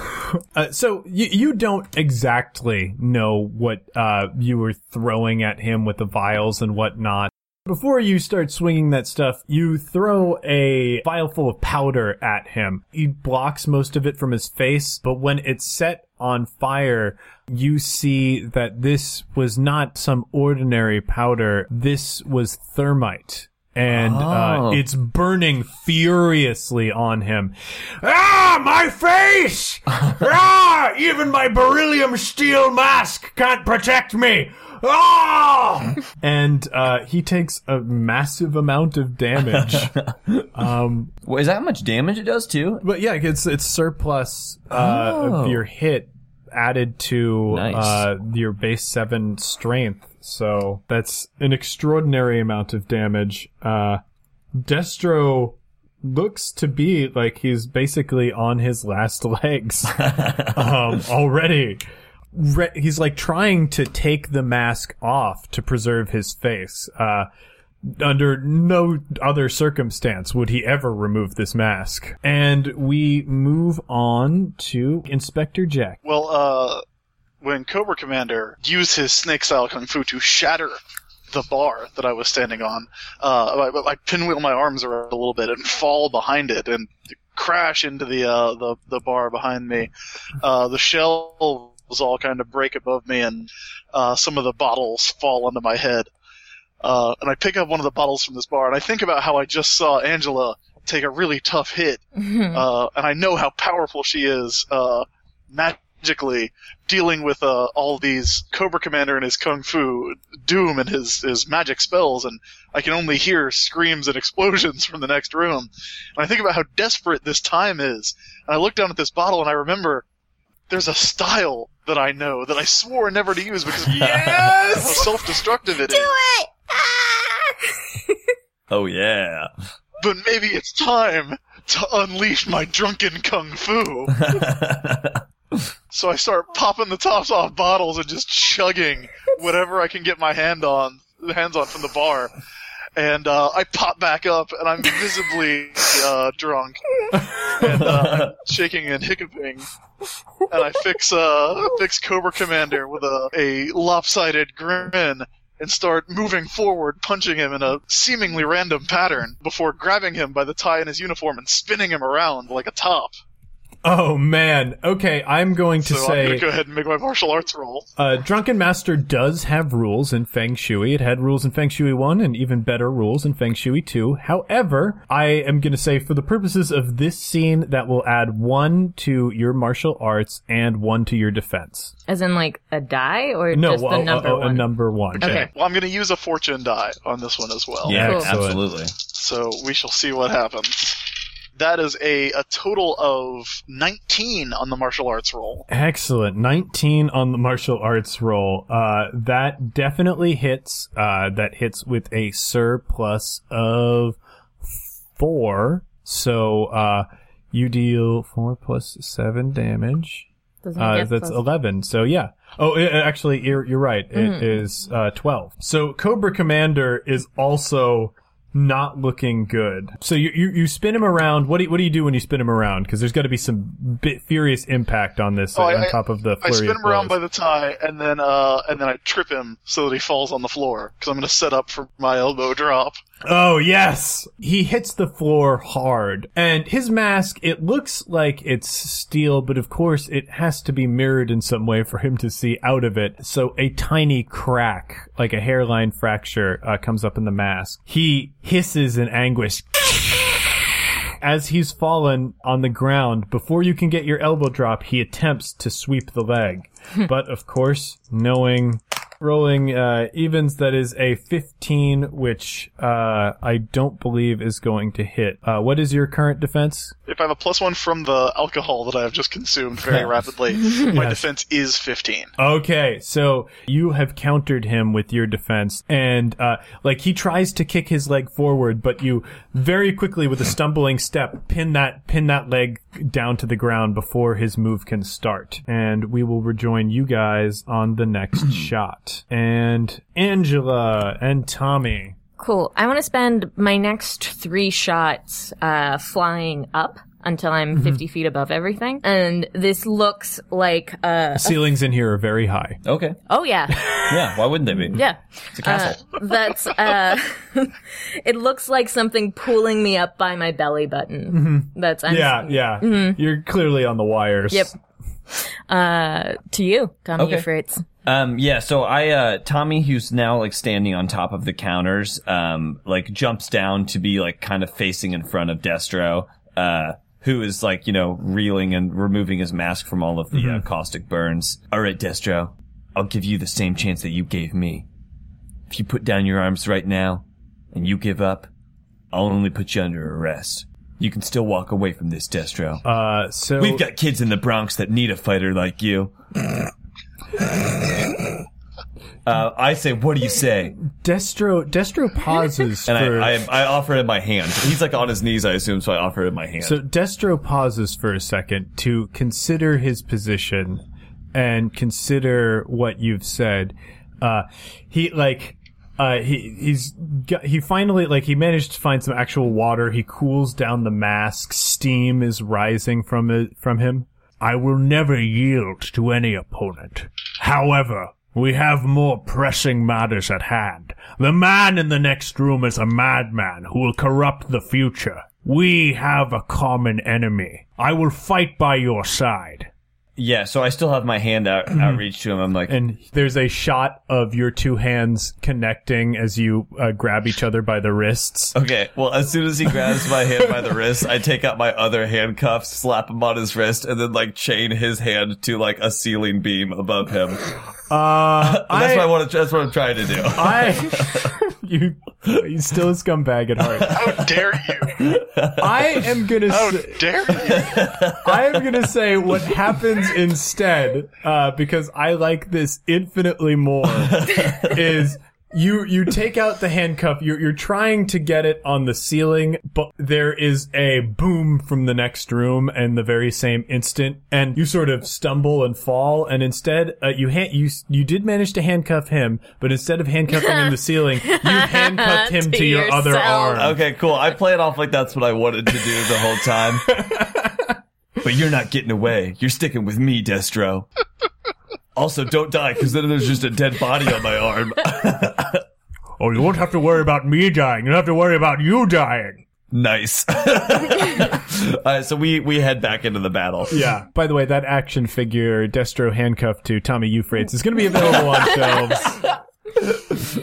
Uh, so you, you don't exactly know what uh, you were throwing at him with the vials and whatnot. Before you start swinging that stuff, you throw a vial full of powder at him. He blocks most of it from his face, but when it's set on fire, you see that this was not some ordinary powder. This was thermite. And uh, Oh. it's burning furiously on him. Ah, my face! ah, even my beryllium steel mask can't protect me. Ah! and uh, he takes a massive amount of damage. um, Well, is that how much damage it does too? but yeah, it's it's surplus uh, Oh. of your hit added to Nice. uh, your base seven strength. So that's an extraordinary amount of damage. Uh, Destro looks to be like he's basically on his last legs um, already. Re- he's like trying to take the mask off to preserve his face. Uh, under no other circumstance would he ever remove this mask. And we move on to Inspector Jack. Well, uh, when Cobra Commander used his snake style kung fu to shatter the bar that I was standing on, uh, I, I pinwheel my arms around a little bit and fall behind it and crash into the uh, the the bar behind me. Uh, the shelves all kind of break above me, and uh, some of the bottles fall onto my head. Uh, and I pick up one of the bottles from this bar, and I think about how I just saw Angela take a really tough hit uh, and I know how powerful she is uh, magically dealing with uh, all these Cobra Commander and his kung fu, Doom and his his magic spells, and I can only hear screams and explosions from the next room. And I think about how desperate this time is, and I look down at this bottle and I remember there's a style that I know that I swore never to use because yes! how self-destructive it is. Do it! Ah! Oh yeah. But maybe it's time to unleash my drunken kung fu. so I start popping the tops off bottles and just chugging whatever I can get my hand on, hands on from the bar. And uh, I pop back up, and I'm visibly uh, drunk, and uh, shaking and hiccuping. And I fix uh, fix Cobra Commander with a, a lopsided grin and start moving forward, punching him in a seemingly random pattern before grabbing him by the tie in his uniform and spinning him around like a top. Oh man. Okay, I'm going to So I'm say gonna go ahead and make my martial arts roll. uh, Drunken Master does have rules in Feng Shui. It had rules in Feng Shui 1 and even better rules in Feng Shui 2. However, I am going to say for the purposes of this scene that will add 1 to your martial arts and 1 to your defense. As in, like, a die or No, just the a- number a, a one? number 1. Okay. Well, I'm gonna use a fortune die on this one as well. Yeah, Cool. absolutely. So we shall see what happens. That is a, a total of 19 on the martial arts roll. Excellent. 19 on the martial arts roll. Uh, that definitely hits. Uh, that hits with a surplus of four. So, uh, you deal four plus seven damage. Uh, get that's plus- 11. So yeah. Oh, i actually, you're, you're right. It Mm-hmm. is, uh, 12. So Cobra Commander is also not looking good. So you, you, you spin him around. What do you, what do you do when you spin him around? Cause there's gotta be some bit furious impact on this Oh, on I- top of the I spin him around by the tie, and then uh, and then I trip him so that he falls on the floor because I'm going to set up for my elbow drop. Oh, yes. He hits the floor hard. And his mask, it looks like it's steel, but of course it has to be mirrored in some way for him to see out of it. So a tiny crack, like a hairline fracture, uh, comes up in the mask. He hisses in anguish. As he's fallen on the ground, before you can get your elbow drop, he attempts to sweep the leg. but of course, knowing rolling uh, evens, that is a 15, which uh, I don't believe is going to hit. Uh, what is your current defense? If I have a plus one from the alcohol that I have just consumed very rapidly, my Yes. defense is 15. Okay, so you have countered him with your defense, and uh, like he tries to kick his leg forward, but you very quickly, with a stumbling step, pin that pin that leg down to the ground before his move can start. And we will rejoin you guys on the next shot. And Angela and Tommy. Cool. I want to spend my next three shots uh, flying up until I'm Mm-hmm. 50 feet above everything. And this looks like, uh, Ceilings in here are very high. Okay. oh yeah, Yeah. Why wouldn't they be? yeah. It's a castle. That's, uh, it looks like something pulling me up by my belly button. That's, I'm, Mm-hmm. Yeah, yeah. You're clearly on the wires. Yep. Uh, to you, Tommy Okay. Fritz. Um, yeah, so I, uh, Tommy, who's now like standing on top of the counters, um, like jumps down to be like kind of facing in front of Destro, uh, who is like, you know, reeling and removing his mask from all of the uh, caustic burns. All right, Destro, I'll give you the same chance that you gave me. If you put down your arms right now and you give up, I'll only put you under arrest. You can still walk away from this, Destro. Uh, so We've got kids in the Bronx that need a fighter like you. Uh, I say, what do you say? Destro Destro pauses And for I, I, I offer him my hand. He's like on his knees, I assume, so I offer him my hand. So Destro pauses for a second to consider his position and consider what you've said. Uh, he like, uh, he he's got, he finally like he managed to find some actual water. He cools down the mask. Steam is rising from it from him. I will never yield to any opponent. However, we have more pressing matters at hand. The man in the next room is a madman who will corrupt the future. We have a common enemy. I will fight by your side. Yeah, so I still have my hand out, outreach to him. I'm like, And there's a shot of your two hands connecting as you uh, grab each other by the wrists. okay, well, as soon as he grabs my hand by the wrist, I take out my other handcuffs, slap him on his wrist, and then like chain his hand to like a ceiling beam above him. Uh, That's I, what I want to. That's what I'm trying to do. I, you, he's still a scumbag at heart. How dare you? I am gonna. How Say, dare you? I am gonna say what happens instead, uh, because I like this infinitely more. is you you take out the handcuff. You're you're trying to get it on the ceiling, but there is a boom from the next room, and the very same instant, and you sort of stumble and fall. And instead, uh, you ha- you you did manage to handcuff him, but instead of handcuffing in the ceiling, you handcuffed him to, To your other arm. Okay, cool. I play it off like that's what I wanted to do the whole time. but you're not getting away. You're sticking with me, Destro. Also, don't die, because then there's just a dead body on my arm. Oh, you won't have to worry about me dying. You'll have to worry about you dying. nice. Alright, uh, so we, we head back into the battle. Yeah. By the way, that action figure, Destro handcuffed to Tommy Euphrates, is going to be available on shelves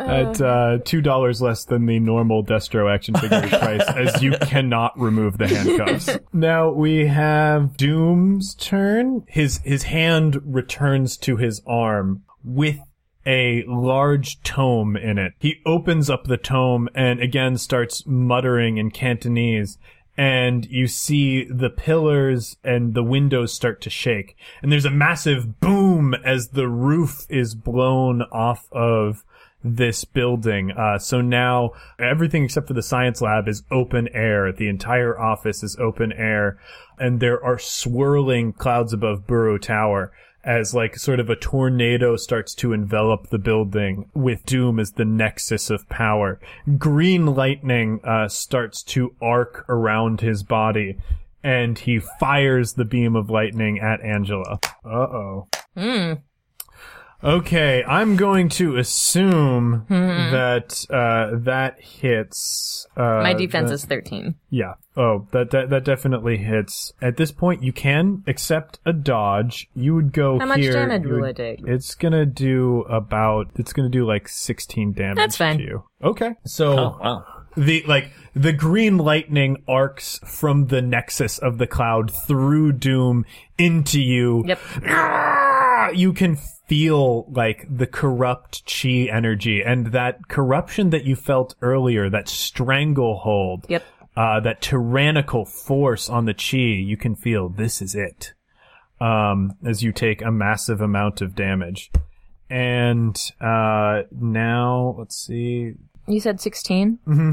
at uh, two dollars less than the normal Destro action figure price, as you cannot remove the handcuffs. Now we have Doom's turn. His his hand returns to his arm with a large tome in it. He opens up the tome and again starts muttering in Cantonese. And you see the pillars and the windows start to shake. And there's a massive boom as the roof is blown off of this building. Uh, so now everything except for the science lab is open air. The entire office is open air. And there are swirling clouds above Buro Tower as like sort of a tornado starts to envelop the building with Doom as the nexus of power. Green lightning uh, starts to arc around his body and he fires the beam of lightning at Angela. Uh-oh. Okay, I'm going to assume that uh, that hits. Uh, My defense that- is 13. yeah. Oh, that, that that definitely hits. At this point, you can accept a dodge. You would go How much damage you will would- I take? It's gonna do about. It's gonna do like 16 damage. That's fine. To you. Okay. So Oh, wow. the like the green lightning arcs from the nexus of the cloud through Doom into you. Yep. You can feel like the corrupt chi energy and that corruption that you felt earlier, that stranglehold, Yep. uh, that tyrannical force on the chi. You can feel this is it. Um, as you take a massive amount of damage. And, uh, now, let's see. You said 16? Mm-hmm.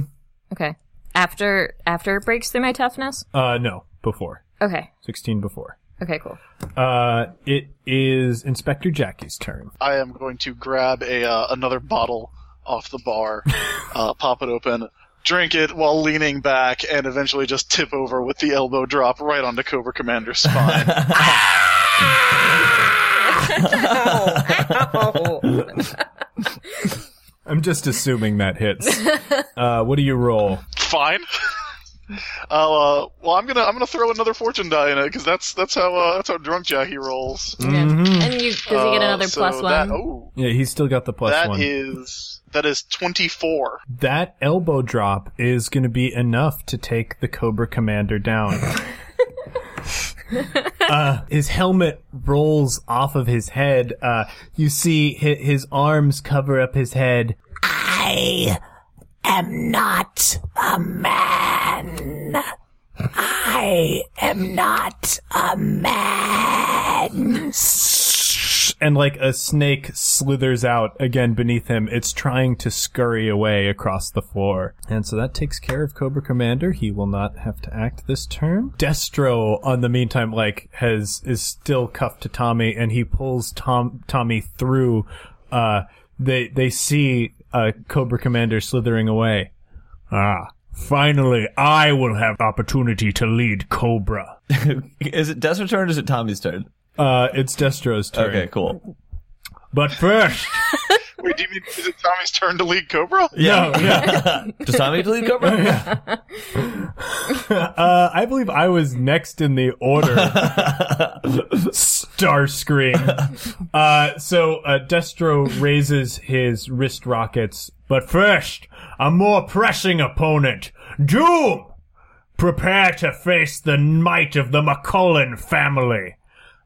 Okay. After after it breaks through my toughness? Uh, no, before. Okay. 16 before. Okay, cool. Uh, it is Inspector Jackie's turn. I am going to grab a uh, another bottle off the bar, uh, pop it open, drink it while leaning back, and eventually just tip over with the elbow drop right onto Cobra Commander's spine. I'm just assuming that hits. Uh, what do you roll? Fine. I'll, uh, well, I'm gonna I'm gonna throw another fortune die in it because that's that's how uh, that's how drunk Jackie rolls. Yeah. And you does he get Uh, another so plus that- one? oh, Yeah, he's still got the plus that one. is that is 24. that elbow drop is going to be enough to take the Cobra Commander down. uh, his helmet rolls off of his head. Uh, you see his, his arms cover up his head. I am not a man. I am not a man. And like a snake slithers out again beneath him, it's trying to scurry away across the floor. And so that takes care of Cobra Commander. He will not have to act this turn. Destro, on the meantime, like has is still cuffed to Tommy, and he pulls Tom Tommy through. Uh, they they see uh, Cobra Commander slithering away. Ah, finally, I will have opportunity to lead Cobra. Is it Destro's turn or is it Tommy's turn? Uh, it's Destro's turn. Okay, cool. But first, Wait, do you mean is it Tommy's turn to lead Cobra? No, yeah. Does Tommy get to lead Cobra? Uh, I believe I was next in the order. Starscream. Uh, so uh, Destro raises his wrist rockets. but first, a more pressing opponent. Doom! Prepare to face the might of the McCullen family.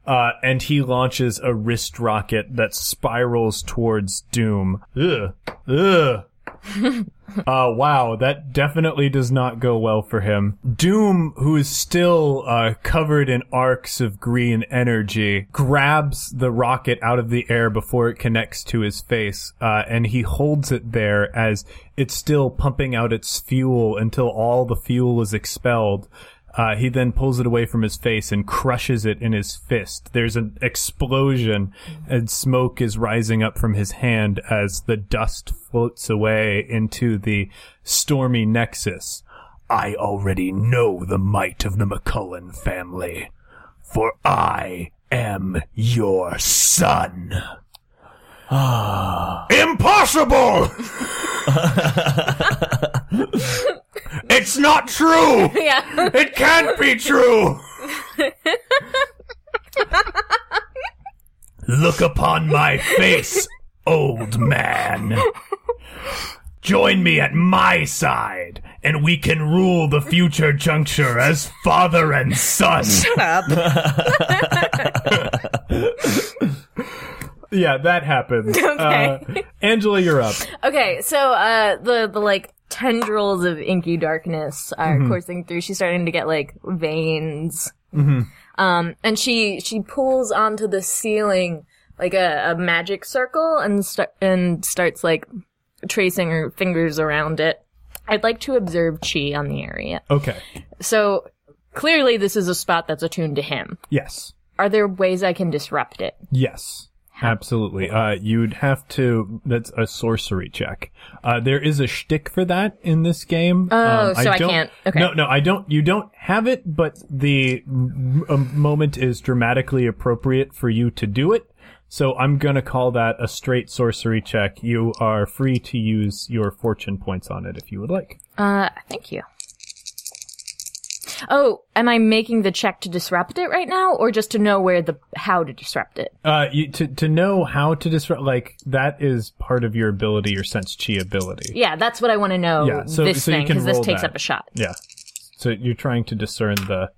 Uh, and he launches a wrist rocket that spirals towards Doom. Ugh. Ugh. Uh, wow, that definitely does not go well for him. Doom, who is still uh, covered in arcs of green energy, grabs the rocket out of the air before it connects to his face, uh, and he holds it there as it's still pumping out its fuel until all the fuel is expelled. Uh, he then pulls it away from his face and crushes it in his fist. There's an explosion and smoke is rising up from his hand as the dust floats away into the stormy nexus. I already know the might of the McCullen family, for I am your son. Impossible! it's not true! yeah. It can't be true! Look upon my face, old man. Join me at my side, and we can rule the future juncture as father and son. Shut up. Yeah, that happens. Uh, Angela, you're up. Okay, so uh the the like tendrils of inky darkness are coursing through. She's starting to get like veins. Um and she she pulls onto the ceiling like a, a magic circle and and starts like tracing her fingers around it. I'd like to observe chi on the area. Okay. So clearly this is a spot that's attuned to him. Yes. Are there ways I can disrupt it? Yes. Absolutely. Uh, you'd have to, that's a sorcery check. Uh, there is a shtick for that in this game. Oh, so I don't- can't- okay. No, no, I don't, you don't have it, but the m- m- moment is dramatically appropriate for you to do it. So I'm gonna call that a straight sorcery check. You are free to use your fortune points on it if you would like. Uh, thank you. Oh, am I making the check to disrupt it right now, or just to know where the how to disrupt it? Uh, you, to, to know how to disrupt, like, that is part of your ability, your sense chi ability. Yeah, that's what I want to know. Yeah, so- this so thing can because this takes that. up a shot. Yeah. So you're trying to discern the.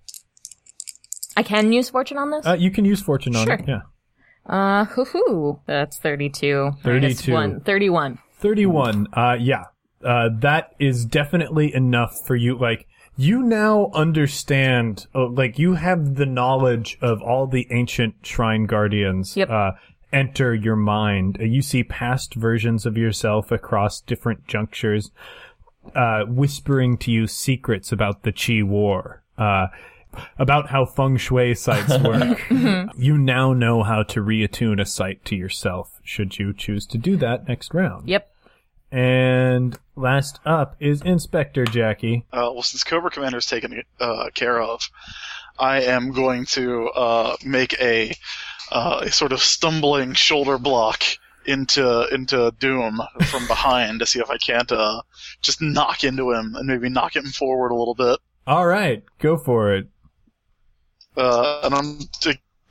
I can use fortune on this. Uh, you can use fortune on Sure. it. Yeah. Uh, hoo hoo. That's thirty-two. minus 32. one. Thirty-one. 31. Uh, yeah. Uh, that is definitely enough for you. Like, you now understand, uh, like, you have the knowledge of all the ancient shrine guardians. Yep. Uh, enter your mind. Uh, you see past versions of yourself across different junctures, uh, whispering to you secrets about the Chi War. Uh, about how feng shui sites work. you now know how to reattune a site to yourself, should you choose to do that next round. Yep. And last up is Inspector Jackie. Uh, well, since Cobra Commander is taken uh, care of, I am going to uh, make a, uh, a sort of stumbling shoulder block into into Doom from behind to see if I can't uh, just knock into him and maybe knock him forward a little bit. All right, go for it. Uh, and I'm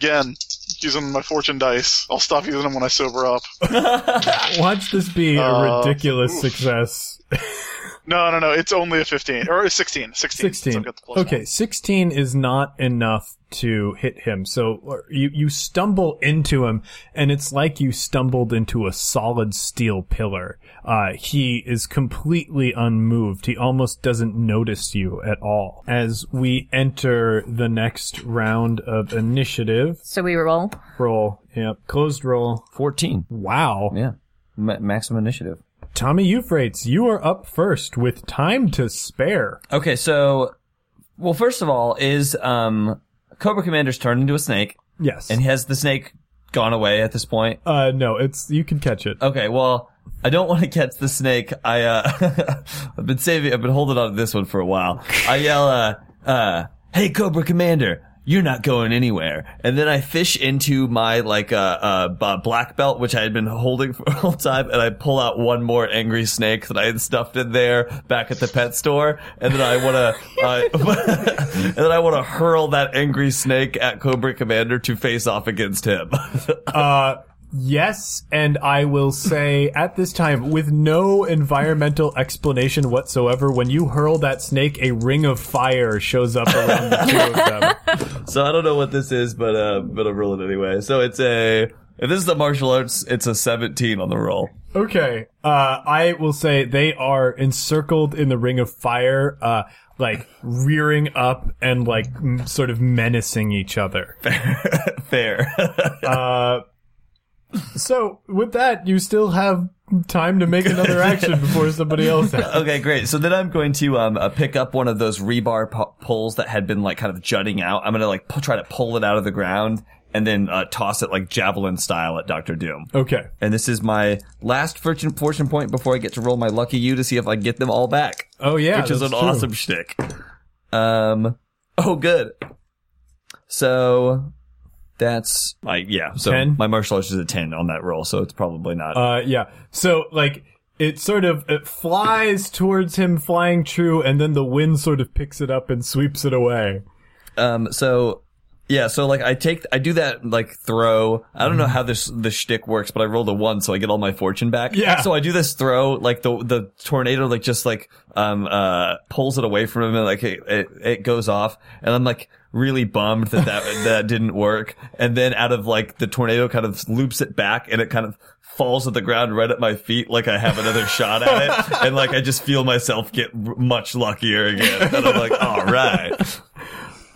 again using my fortune dice. I'll stop using them when I sober up. Watch this be a Uh, ridiculous success. No, no, no. It's only a 15 or a 16. 16. 16. I've got the plus Okay, one. 16 is not enough to hit him. So you, you stumble into him and it's like you stumbled into a solid steel pillar. Uh, he is completely unmoved. He almost doesn't notice you at all. As we enter the next round of initiative, So we roll. roll, yep, closed roll. 14. Wow. Yeah. Ma- maximum initiative. Tommy Euphrates, you are up first with time to spare. Okay, so, well, first of all, is um, Cobra Commander's turned into a snake, Yes. and has the snake gone away at this point? uh, no, it's, you can catch it. Okay, well, I don't want to catch the snake. I, uh, I've been saving, I've been holding on to this one for a while. I yell, uh, uh, hey, Cobra Commander, you're not going anywhere. And then I fish into my, like, uh, uh, black belt, which I had been holding for a whole time, and I pull out one more angry snake that I had stuffed in there back at the pet store. And then I want to, uh, and then I want to hurl that angry snake at Cobra Commander to face off against him. Uh, yes, and I will say at this time, with no environmental explanation whatsoever, when you hurl that snake, a ring of fire shows up around the two of them. So I don't know what this is, but uh, but I'm rolling anyway. So it's a if this is the martial arts, it's a 17 on the roll. Okay. Uh, I will say they are encircled in the ring of fire, uh, like rearing up and like m- sort of menacing each other. Fair. Uh, so with that, you still have time to make another action before somebody else has. okay, great. So then I'm going to um uh, pick up one of those rebar pu- poles that had been like kind of jutting out. I'm gonna like pu- try to pull it out of the ground and then uh, toss it like javelin style at Doctor Doom. Okay. And this is my last fortune fortune point before I get to roll my lucky U to see if I get them all back. Oh yeah, which is an true. awesome shtick. Um, oh good. So that's like yeah. So 10? my martial arts is a ten on that roll, so it's probably not. Uh, yeah. So like it sort of it flies towards him, flying true, and then the wind sort of picks it up and sweeps it away. Um, so yeah, so like I take, I do that like throw. I don't know how this the shtick works, but I rolled a one, so I get all my fortune back. Yeah. So I do this throw, like the the tornado, like just like um uh pulls it away from him, and like it it, it goes off, and I'm like really bummed that that that didn't work. And then out of like the tornado kind of loops it back, and it kind of falls to the ground right at my feet like I have another shot at it and like I just feel myself get much luckier again and I'm like all right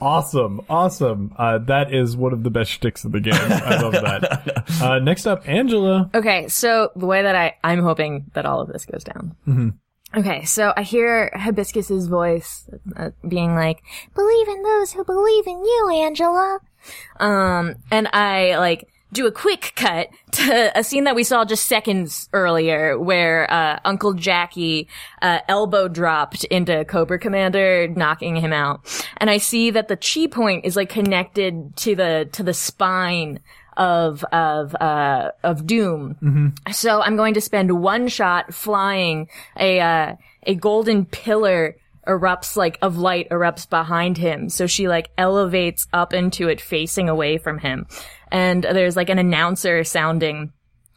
Awesome, awesome. Uh, that is one of the best shticks of the game. I love that. Uh, next up, Angela. Okay, so the way that I, I'm hoping that all of this goes down. Mm-hmm. Okay, so I hear Hibiscus's voice uh, being like, believe in those who believe in you, Angela. Um, and I like do a quick cut to a scene that we saw just seconds earlier where, uh, Uncle Jackie, uh, elbow dropped into Cobra Commander, knocking him out. And I see that the chi point is like connected to the, to the spine of, of, uh, of Doom. So I'm going to spend one shot flying a, uh, a golden pillar erupts like of light erupts behind him. So she like elevates up into it facing away from him. And there's like an announcer sounding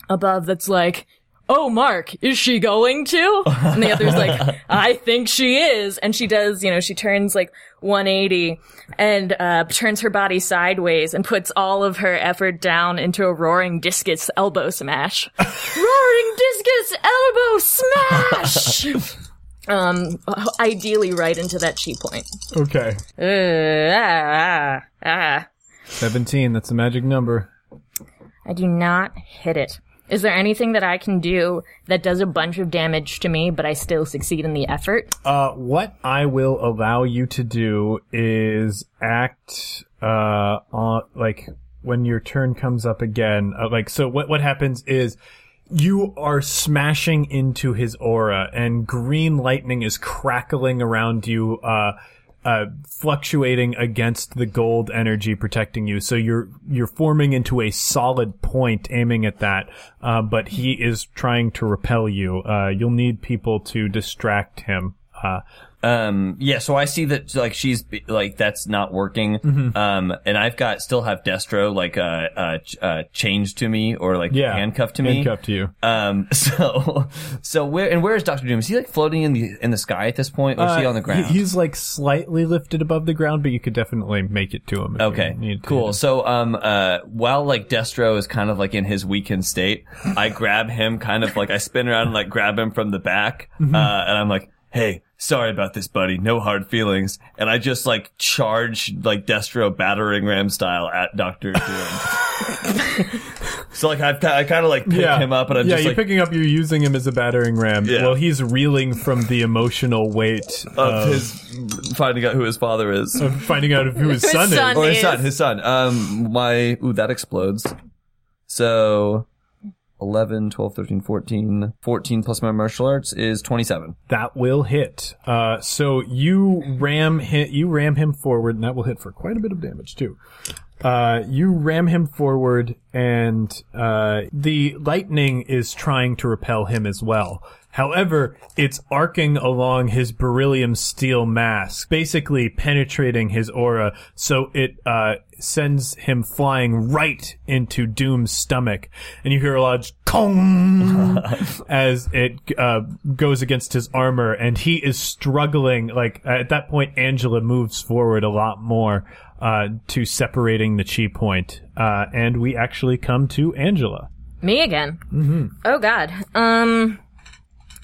above that's like, Oh, Mark, is she going to? And the other's like, I think she is. And she does, you know, she turns like 180 and, uh, turns her body sideways and puts all of her effort down into a roaring discus elbow smash. roaring discus elbow smash! um, ideally right into that chi point. Okay. Uh, ah, ah, ah. 17, that's the magic number. I do not hit it. Is there anything that I can do that does a bunch of damage to me, but I still succeed in the effort? Uh, what I will allow you to do is act, uh, on, like, when your turn comes up again, uh, like, so what, what happens is, you are smashing into his aura and green lightning is crackling around you, uh, uh, fluctuating against the gold energy protecting you. So you're, you're forming into a solid point aiming at that. Uh, but he is trying to repel you. Uh, you'll need people to distract him. Uh, Um, yeah, so I see that like she's like that's not working. Mm-hmm. Um, and I've got still have Destro like uh uh, uh chained to me or like yeah. handcuffed to me. Handcuffed to you. Um, so so where and where is Doctor Doom? Is he like floating in the in the sky at this point, or is he on the Uh, ground? he- he's like slightly lifted above the ground, but you could definitely make it to him. Okay, to. cool. So, um, uh, while like Destro is kind of like in his weakened state, I grab him kind of like I spin around and like grab him from the back, Mm-hmm. uh, and I'm like, "Hey, sorry about this, buddy. No hard feelings." And I just like charge like Destro battering ram style at Doctor Doom. so like I've, I kind of like pick Yeah, him up, and I'm yeah, just you're like picking up. You're using him as a battering ram. Yeah. Well, he's reeling from the emotional weight of of, his finding out who his father is. of finding out who his son son is. Or his son, his son. Um, my, ooh, that explodes. So, 11, 12, 13, 14. 14 plus my martial arts is 27. That will hit. Uh, so you ram hit. You ram him forward, and that will hit for quite a bit of damage too. Uh, you ram him forward, and uh, the lightning is trying to repel him as well. However, it's arcing along his beryllium steel mask, basically penetrating his aura, so it uh, sends him flying right into Doom's stomach. And you hear a large kong as it uh, goes against his armor, and he is struggling. Like at that point, Angela moves forward a lot more uh, to separating the chi point, uh, and we actually come to Angela. Me again. Mm-hmm. Oh God. Um.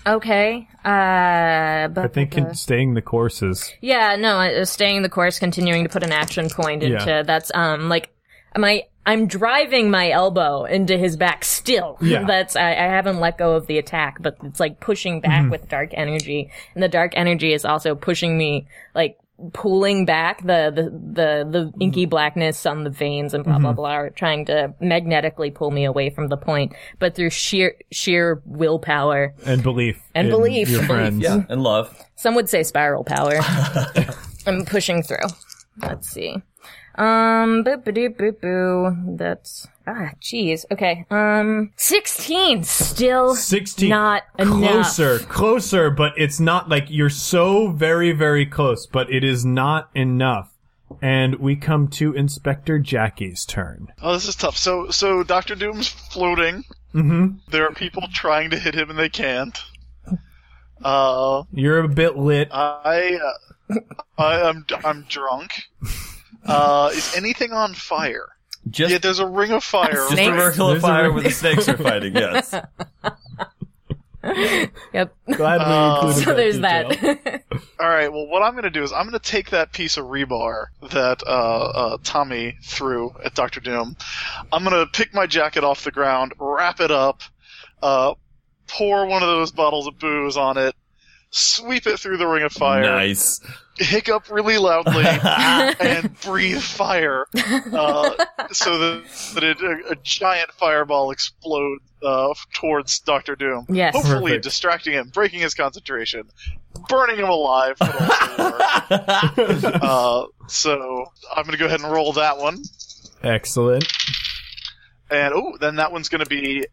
Okay. Uh. But, I think staying the course is yeah. No. uh, Staying the course, continuing to put an action point into Yeah. that's um like my. I'm driving my elbow into his back still. Yeah. That's I, I haven't let go of the attack, but it's like pushing back Mm-hmm. with dark energy, and the dark energy is also pushing me like pulling back the the the, the inky blackness on the veins and blah blah Mm-hmm. blah, are trying to magnetically pull me away from the point, but through sheer sheer willpower. and belief And belief. your Belief, friends. Yeah, and love. Some would say spiral power. I'm pushing through. Let's see. Um, boop boo doo boo boo. That's ah, jeez. Okay. Um, sixteen. Still 16 not enough. closer closer but it's not like you're so very very close but it is not enough and we come to inspector jackie's turn Oh, this is tough. So, so Doctor Doom's floating. mm-hmm There are people trying to hit him and they can't. Uh, you're a bit lit I, uh, I, I'm, I'm drunk. Uh, is anything on fire? Just, Yeah, there's a ring of fire. just a Snakes? circle of fire where the snakes are fighting. Yes. Yep. glad we Uh, included so there's detail. that. All right. Well, what I'm going to do is I'm going to take that piece of rebar that uh, uh, Tommy threw at Doctor Doom. I'm going to pick my jacket off the ground, wrap it up, uh, pour one of those bottles of booze on it, sweep it through the ring of fire, Nice. Hiccup really loudly, and breathe fire, uh, so that, that it, a, a giant fireball explodes uh, towards Doctor Doom. Yes. Hopefully Perfect. distracting him, breaking his concentration, burning him alive. would also work. uh, so I'm going to go ahead and roll that one, excellent and oh, then that one's going to be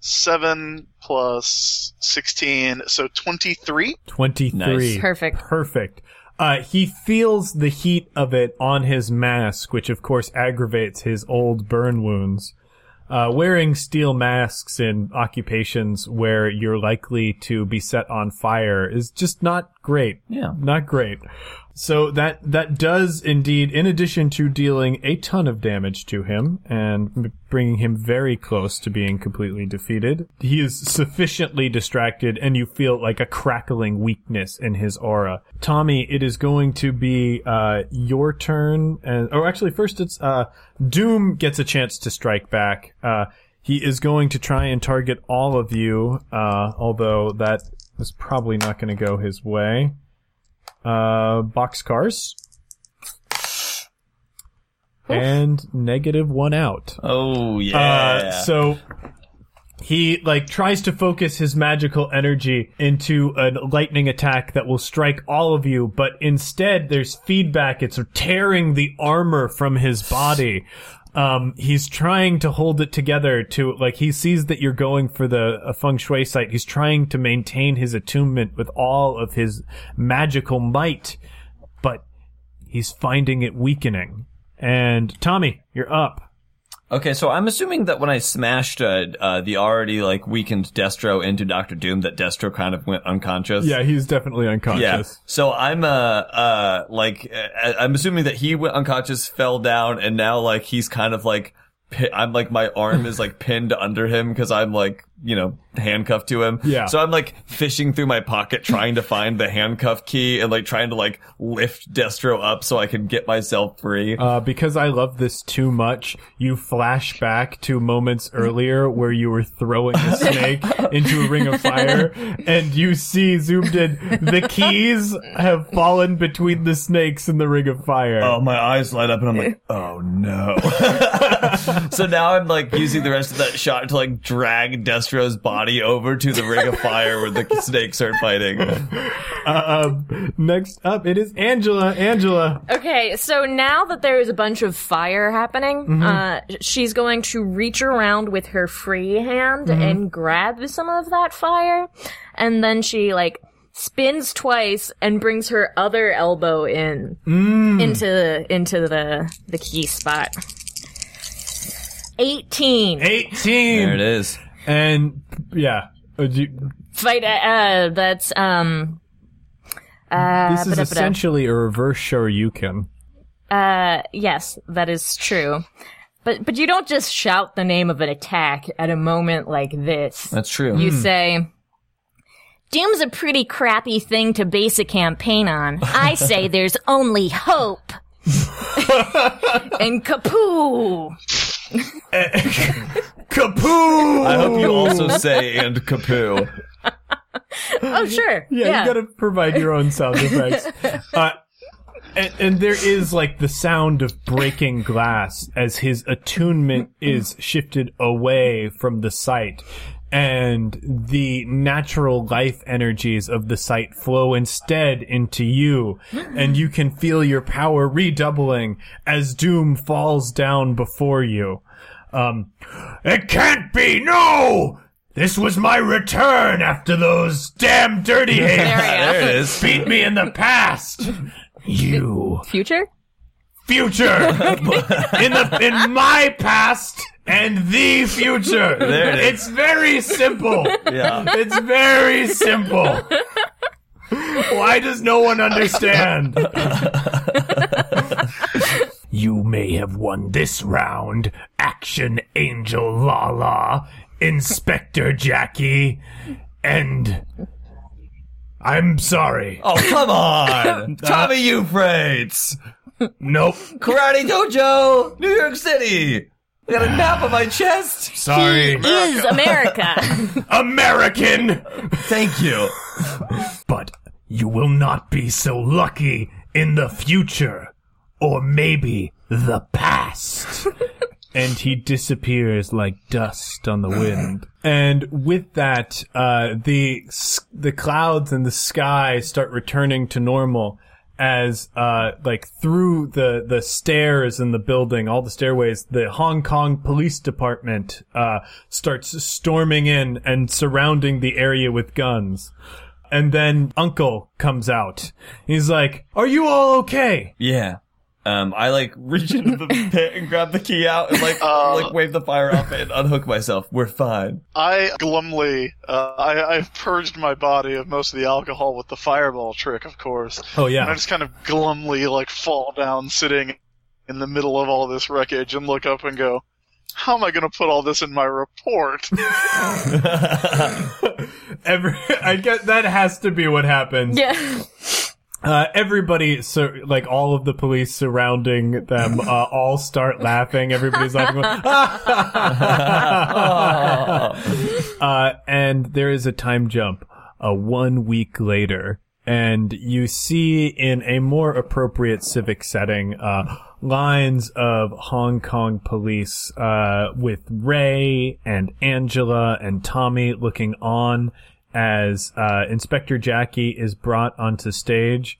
uh, seven plus sixteen, so twenty-three. 23 Nice. Perfect. perfect uh, he feels the heat of it on his mask, which of course aggravates his old burn wounds. Uh, wearing steel masks in occupations where you're likely to be set on fire is just not great. Yeah. Not great. So that that does indeed, in addition to dealing a ton of damage to him and bringing him very close to being completely defeated, he is sufficiently distracted, and you feel like a crackling weakness in his aura. Tommy, it is going to be uh, your turn, and or actually, first it's uh, Doom gets a chance to strike back. Uh, he is going to try and target all of you, uh, although that is probably not going to go his way. Uh, boxcars. And negative one out. Oh yeah. Uh, so he like tries to focus his magical energy into a lightning attack that will strike all of you, but instead there's feedback. It's tearing the armor from his body. Um, he's trying to hold it together to like he sees that you're going for the a feng shui site. He's trying to maintain his attunement with all of his magical might, but he's finding it weakening. And Tommy, you're up. Okay, so I'm assuming that when I smashed uh, uh, the already like weakened Destro into Doctor Doom, that Destro kind of went unconscious. Yeah, he's definitely unconscious. Yeah. So I'm uh uh like uh, I'm assuming that he went unconscious, fell down, and now like he's kind of like pi- I'm like my arm is like pinned under him because I'm like you know handcuffed to him. Yeah. So I'm like fishing through my pocket trying to find the handcuff key and like trying to like lift Destro up so I can get myself free. Uh, because I love this too much, you flash back to moments earlier where you were throwing a snake into a ring of fire, and you see zoomed in the keys have fallen between the snakes in the ring of fire. Oh, my eyes light up and I'm like, oh no. so now I'm like using the rest of that shot to like drag Destro's body over to the ring of fire where the snakes are fighting. Um, next up, it is Angela. Angela. Okay, so now that there is a bunch of fire happening, Mm-hmm. uh, she's going to reach around with her free hand Mm-hmm. and grab some of that fire, and then she like spins twice and brings her other elbow in Mm. into into the the key spot. Eighteen. 18. There it is. And, yeah. Uh, you- Fight. Uh, uh, that's um. Uh, this is ba-da-ba-da. essentially a reverse Shoryuken. Uh, yes, that is true. But but you don't just shout the name of an attack at a moment like this. That's true. You say, Doom's a pretty crappy thing to base a campaign on. I say there's only hope. and kapoo! Kapoo! I hope you also say and kapoo. Oh, sure. Yeah, you gotta provide your own sound effects. Uh, and, and there is like the sound of breaking glass as his attunement is shifted away from the site. And the natural life energies of the site flow instead into you. And you can feel your power redoubling as Doom falls down before you. Um, It can't be, no! This was my return after those damn dirty There hands we There it is. beat me in the past. You Future? future in the in my past and the future. There it is. It's very simple. Yeah. It's very simple. Why does no one understand? you may have won this round, Action Angel Lala, Inspector Jackie, and I'm sorry. Oh, come on. Uh, Tommy Euphrates. Nope. Karate Dojo, New York City. I got a map on my chest. Sorry. He Is America. American! Thank you. But you will not be so lucky in the future. Or maybe the past. and he disappears like dust on the wind. And with that, uh, the the clouds and the sky start returning to normal as uh, like through the the stairs in the building, all the stairways, the Hong Kong Police Department uh, starts storming in and surrounding the area with guns. And then Uncle comes out. He's like, "Are you all okay?" Yeah. Um, I like reach into the pit and grab the key out and like Uh, like wave the fire off it and unhook myself. We're fine. I glumly, uh, I, I've purged my body of most of the alcohol with the fireball trick, of course. Oh yeah. And I just kind of glumly, like, fall down sitting in the middle of all this wreckage and look up and go, how am I going to put all this in my report? Every, I get that has to be what happens. yeah. Uh, everybody, so like all of the police surrounding them, uh, all start laughing. Everybody's laughing. going, uh, and there is a time jump, uh, one week later, and you see in a more appropriate civic setting, uh, lines of Hong Kong police, uh, with Ray and Angela and Tommy looking on as, uh, Inspector Jackie is brought onto stage.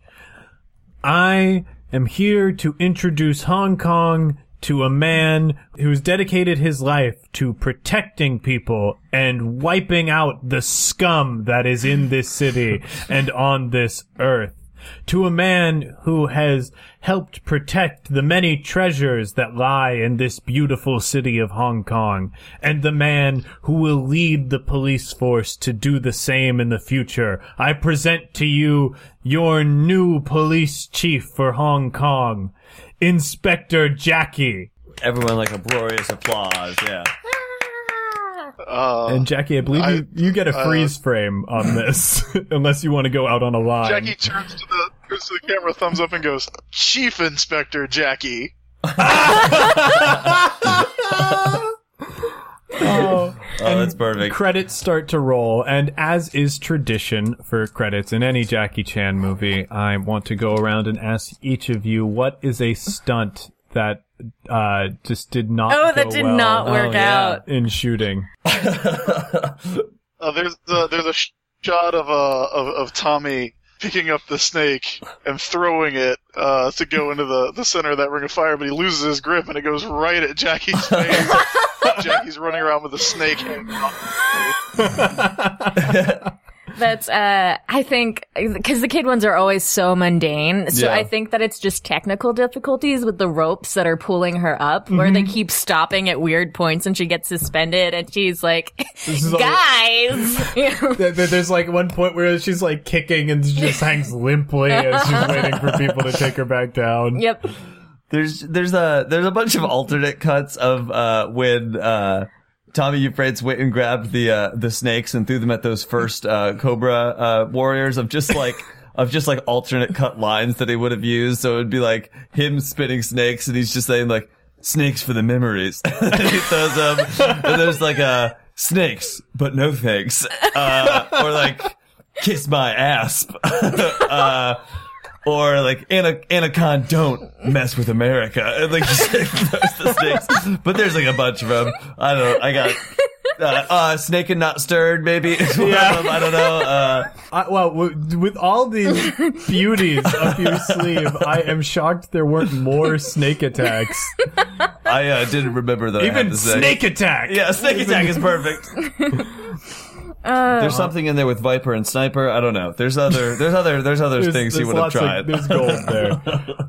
I am here to introduce Hong Kong to a man who's dedicated his life to protecting people and wiping out the scum that is in this city and on this earth. To a man who has helped protect the many treasures that lie in this beautiful city of Hong Kong, and the man who will lead the police force to do the same in the future. I present to you your new police chief for Hong Kong, Inspector Jackie. Everyone like uproarious applause. Yeah. Uh, And Jackie, I believe I- you, you get a uh, freeze frame on this, unless you want to go out on a line. Jackie turns to the turns to the camera, thumbs up, and goes, "Chief Inspector Jackie." Oh. Oh, that's perfect. Credits start to roll, and as is tradition for credits in any Jackie Chan movie, I want to go around and ask each of you what is a stunt that uh, just did not Oh, go that did well not work yeah. out. in shooting. Uh, there's a, there's a sh- shot of uh of, of Tommy picking up the snake and throwing it uh, to go into the, the center of that ring of fire, but he loses his grip and it goes right at Jackie's face. Jackie's running around with a snake hanging off. That's, uh, I think, because the kid ones are always so mundane. So Yeah. I think that it's just technical difficulties with the ropes that are pulling her up, where they keep stopping at weird points and she gets suspended and she's like, is all- guys! You know? There- there- There's like one point where she's like kicking and she just hangs limply as she's waiting for people to take her back down. yep. There's there's a there's a bunch of alternate cuts of uh when uh Tommy Euphrates went and grabbed the uh the snakes and threw them at those first uh Cobra uh warriors of just like of just like alternate cut lines that he would have used. So it would be like him spinning snakes and he's just saying like snakes for the memories. and he throws them and there's like uh snakes, but no thanks. Uh or like kiss my ass. or like Ana- Anaconda, don't mess with America. And like just like, those the snakes. But there's like a bunch of them. I don't know. I got uh, uh snake and not stirred, maybe. is one of them. I don't know. Uh, I, well, w- with all these beauties up your sleeve, I am shocked there weren't more snake attacks. I uh, didn't remember that. Even snake attack. Yeah, snake attack is perfect. Uh, there's uh-huh. something in there with Viper and Sniper. I don't know. There's other. There's other. There's other There's- things he would have lots of- tried. there's gold there.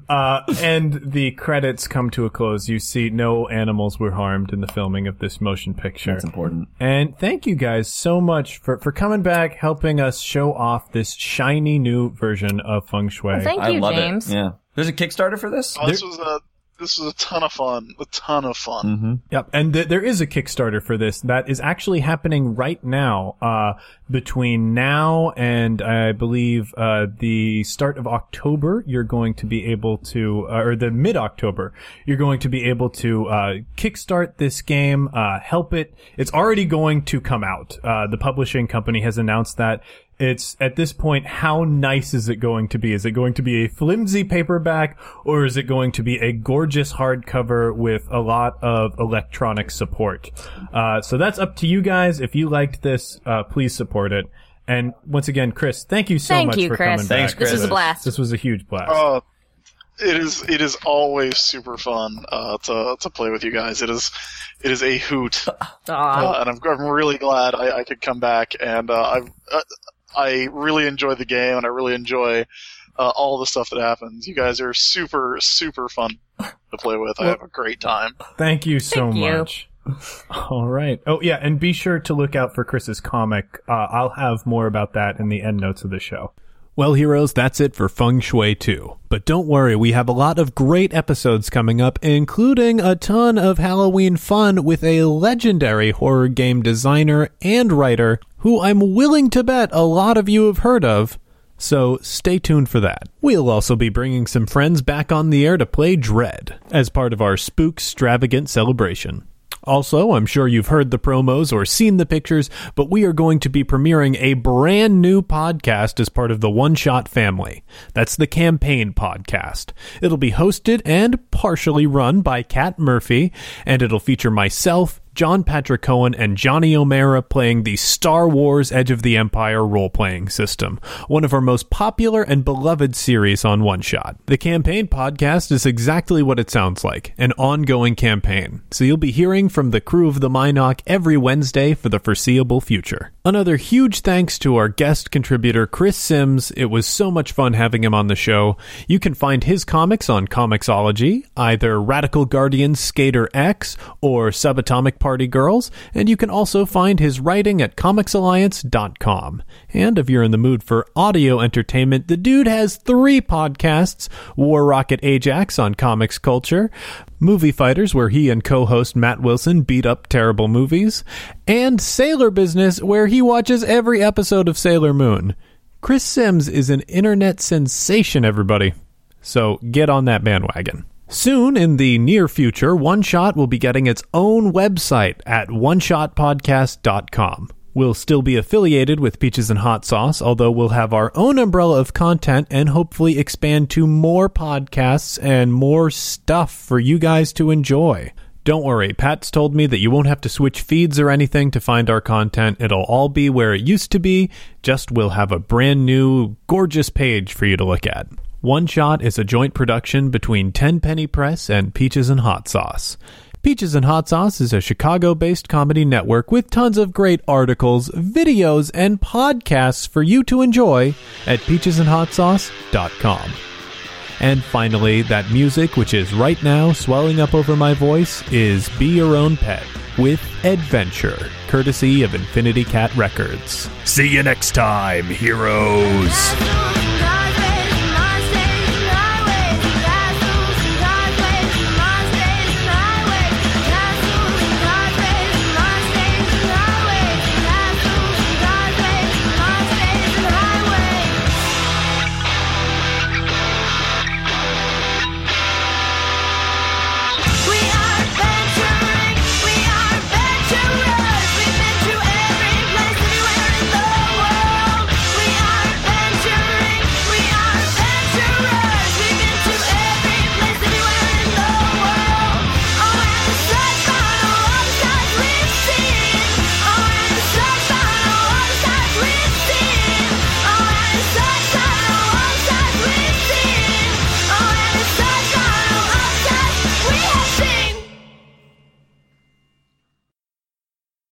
uh, and the credits come to a close. You see no animals were harmed in the filming of this motion picture. That's important. And thank you guys so much for, for coming back, helping us show off this shiny new version of Feng Shui. Thank I you, love James. it. Yeah. There's a Kickstarter for this. Oh, this was a this was a ton of fun. A ton of fun. Mm-hmm. Yep, and th- there is a Kickstarter for this that is actually happening right now. Uh, between now and I believe uh, the start of October, you're going to be able to, uh, or the mid October, you're going to be able to uh, kickstart this game, uh, help it. It's already going to come out. Uh, the publishing company has announced that. It's at this point, how nice is it going to be? Is it going to be a flimsy paperback or is it going to be a gorgeous hardcover with a lot of electronic support? Uh, so that's up to you guys. If you liked this, uh, please support it. And once again, Chris, thank you so Thank much you, for Chris. coming Thanks, back. Chris. This was a blast. This was a huge blast. Uh, it is it is always super fun uh, to to play with you guys. It is it is a hoot, Aw. uh, and I'm I'm really glad I, I could come back. And uh, I really enjoy the game, and I really enjoy uh, all the stuff that happens. You guys are super super fun to play with. I have a great time. Thank you so Thank you. much. All right. Oh yeah, and be sure to look out for Chris's comic. Uh, I'll have more about that in the end notes of the show. Well, heroes, that's it for Feng Shui 2. But don't worry, we have a lot of great episodes coming up, including a ton of Halloween fun with a legendary horror game designer and writer who I'm willing to bet a lot of you have heard of. So stay tuned for that. We'll also be bringing some friends back on the air to play Dread as part of our Spook Stravagant celebration. Also, I'm sure you've heard the promos or seen the pictures, but we are going to be premiering a brand new podcast as part of the One Shot family. That's the Campaign Podcast. It'll be hosted and partially run by Kat Murphy, and it'll feature myself, John Patrick Coan and Johnny O'Mara playing the Star Wars Edge of the Empire role playing system, one of our most popular and beloved series on One Shot. The campaign podcast is exactly what it sounds like an ongoing campaign, so you'll be hearing from the crew of the Minoc every Wednesday for the foreseeable future. Another huge thanks to our guest contributor, Chris Sims. It was so much fun having him on the show. You can find his comics on Comixology, either Radical Guardians Skater X or Subatomic Party Girls, and you can also find his writing at comicsalliance.com. And if you're in the mood for audio entertainment, the dude has three podcasts War Rocket Ajax on comics culture, Movie Fighters, where he and co host Matt Wilson beat up terrible movies, and Sailor Business, where he watches every episode of Sailor Moon. Chris Sims is an internet sensation, everybody. So get on that bandwagon. Soon, in the near future, One Shot will be getting its own website at oneshotpodcast.com. We'll still be affiliated with Peaches and Hot Sauce, although we'll have our own umbrella of content and hopefully expand to more podcasts and more stuff for you guys to enjoy. Don't worry, Pat's told me that you won't have to switch feeds or anything to find our content. It'll all be where it used to be, just we'll have a brand new, gorgeous page for you to look at. One Shot is a joint production between Tenpenny Press and Peaches and Hot Sauce. Peaches and Hot Sauce is a Chicago based comedy network with tons of great articles, videos, and podcasts for you to enjoy at peachesandhotsauce.com. And finally, that music, which is right now swelling up over my voice, is Be Your Own Pet with Adventure, courtesy of Infinity Cat Records. See you next time, heroes.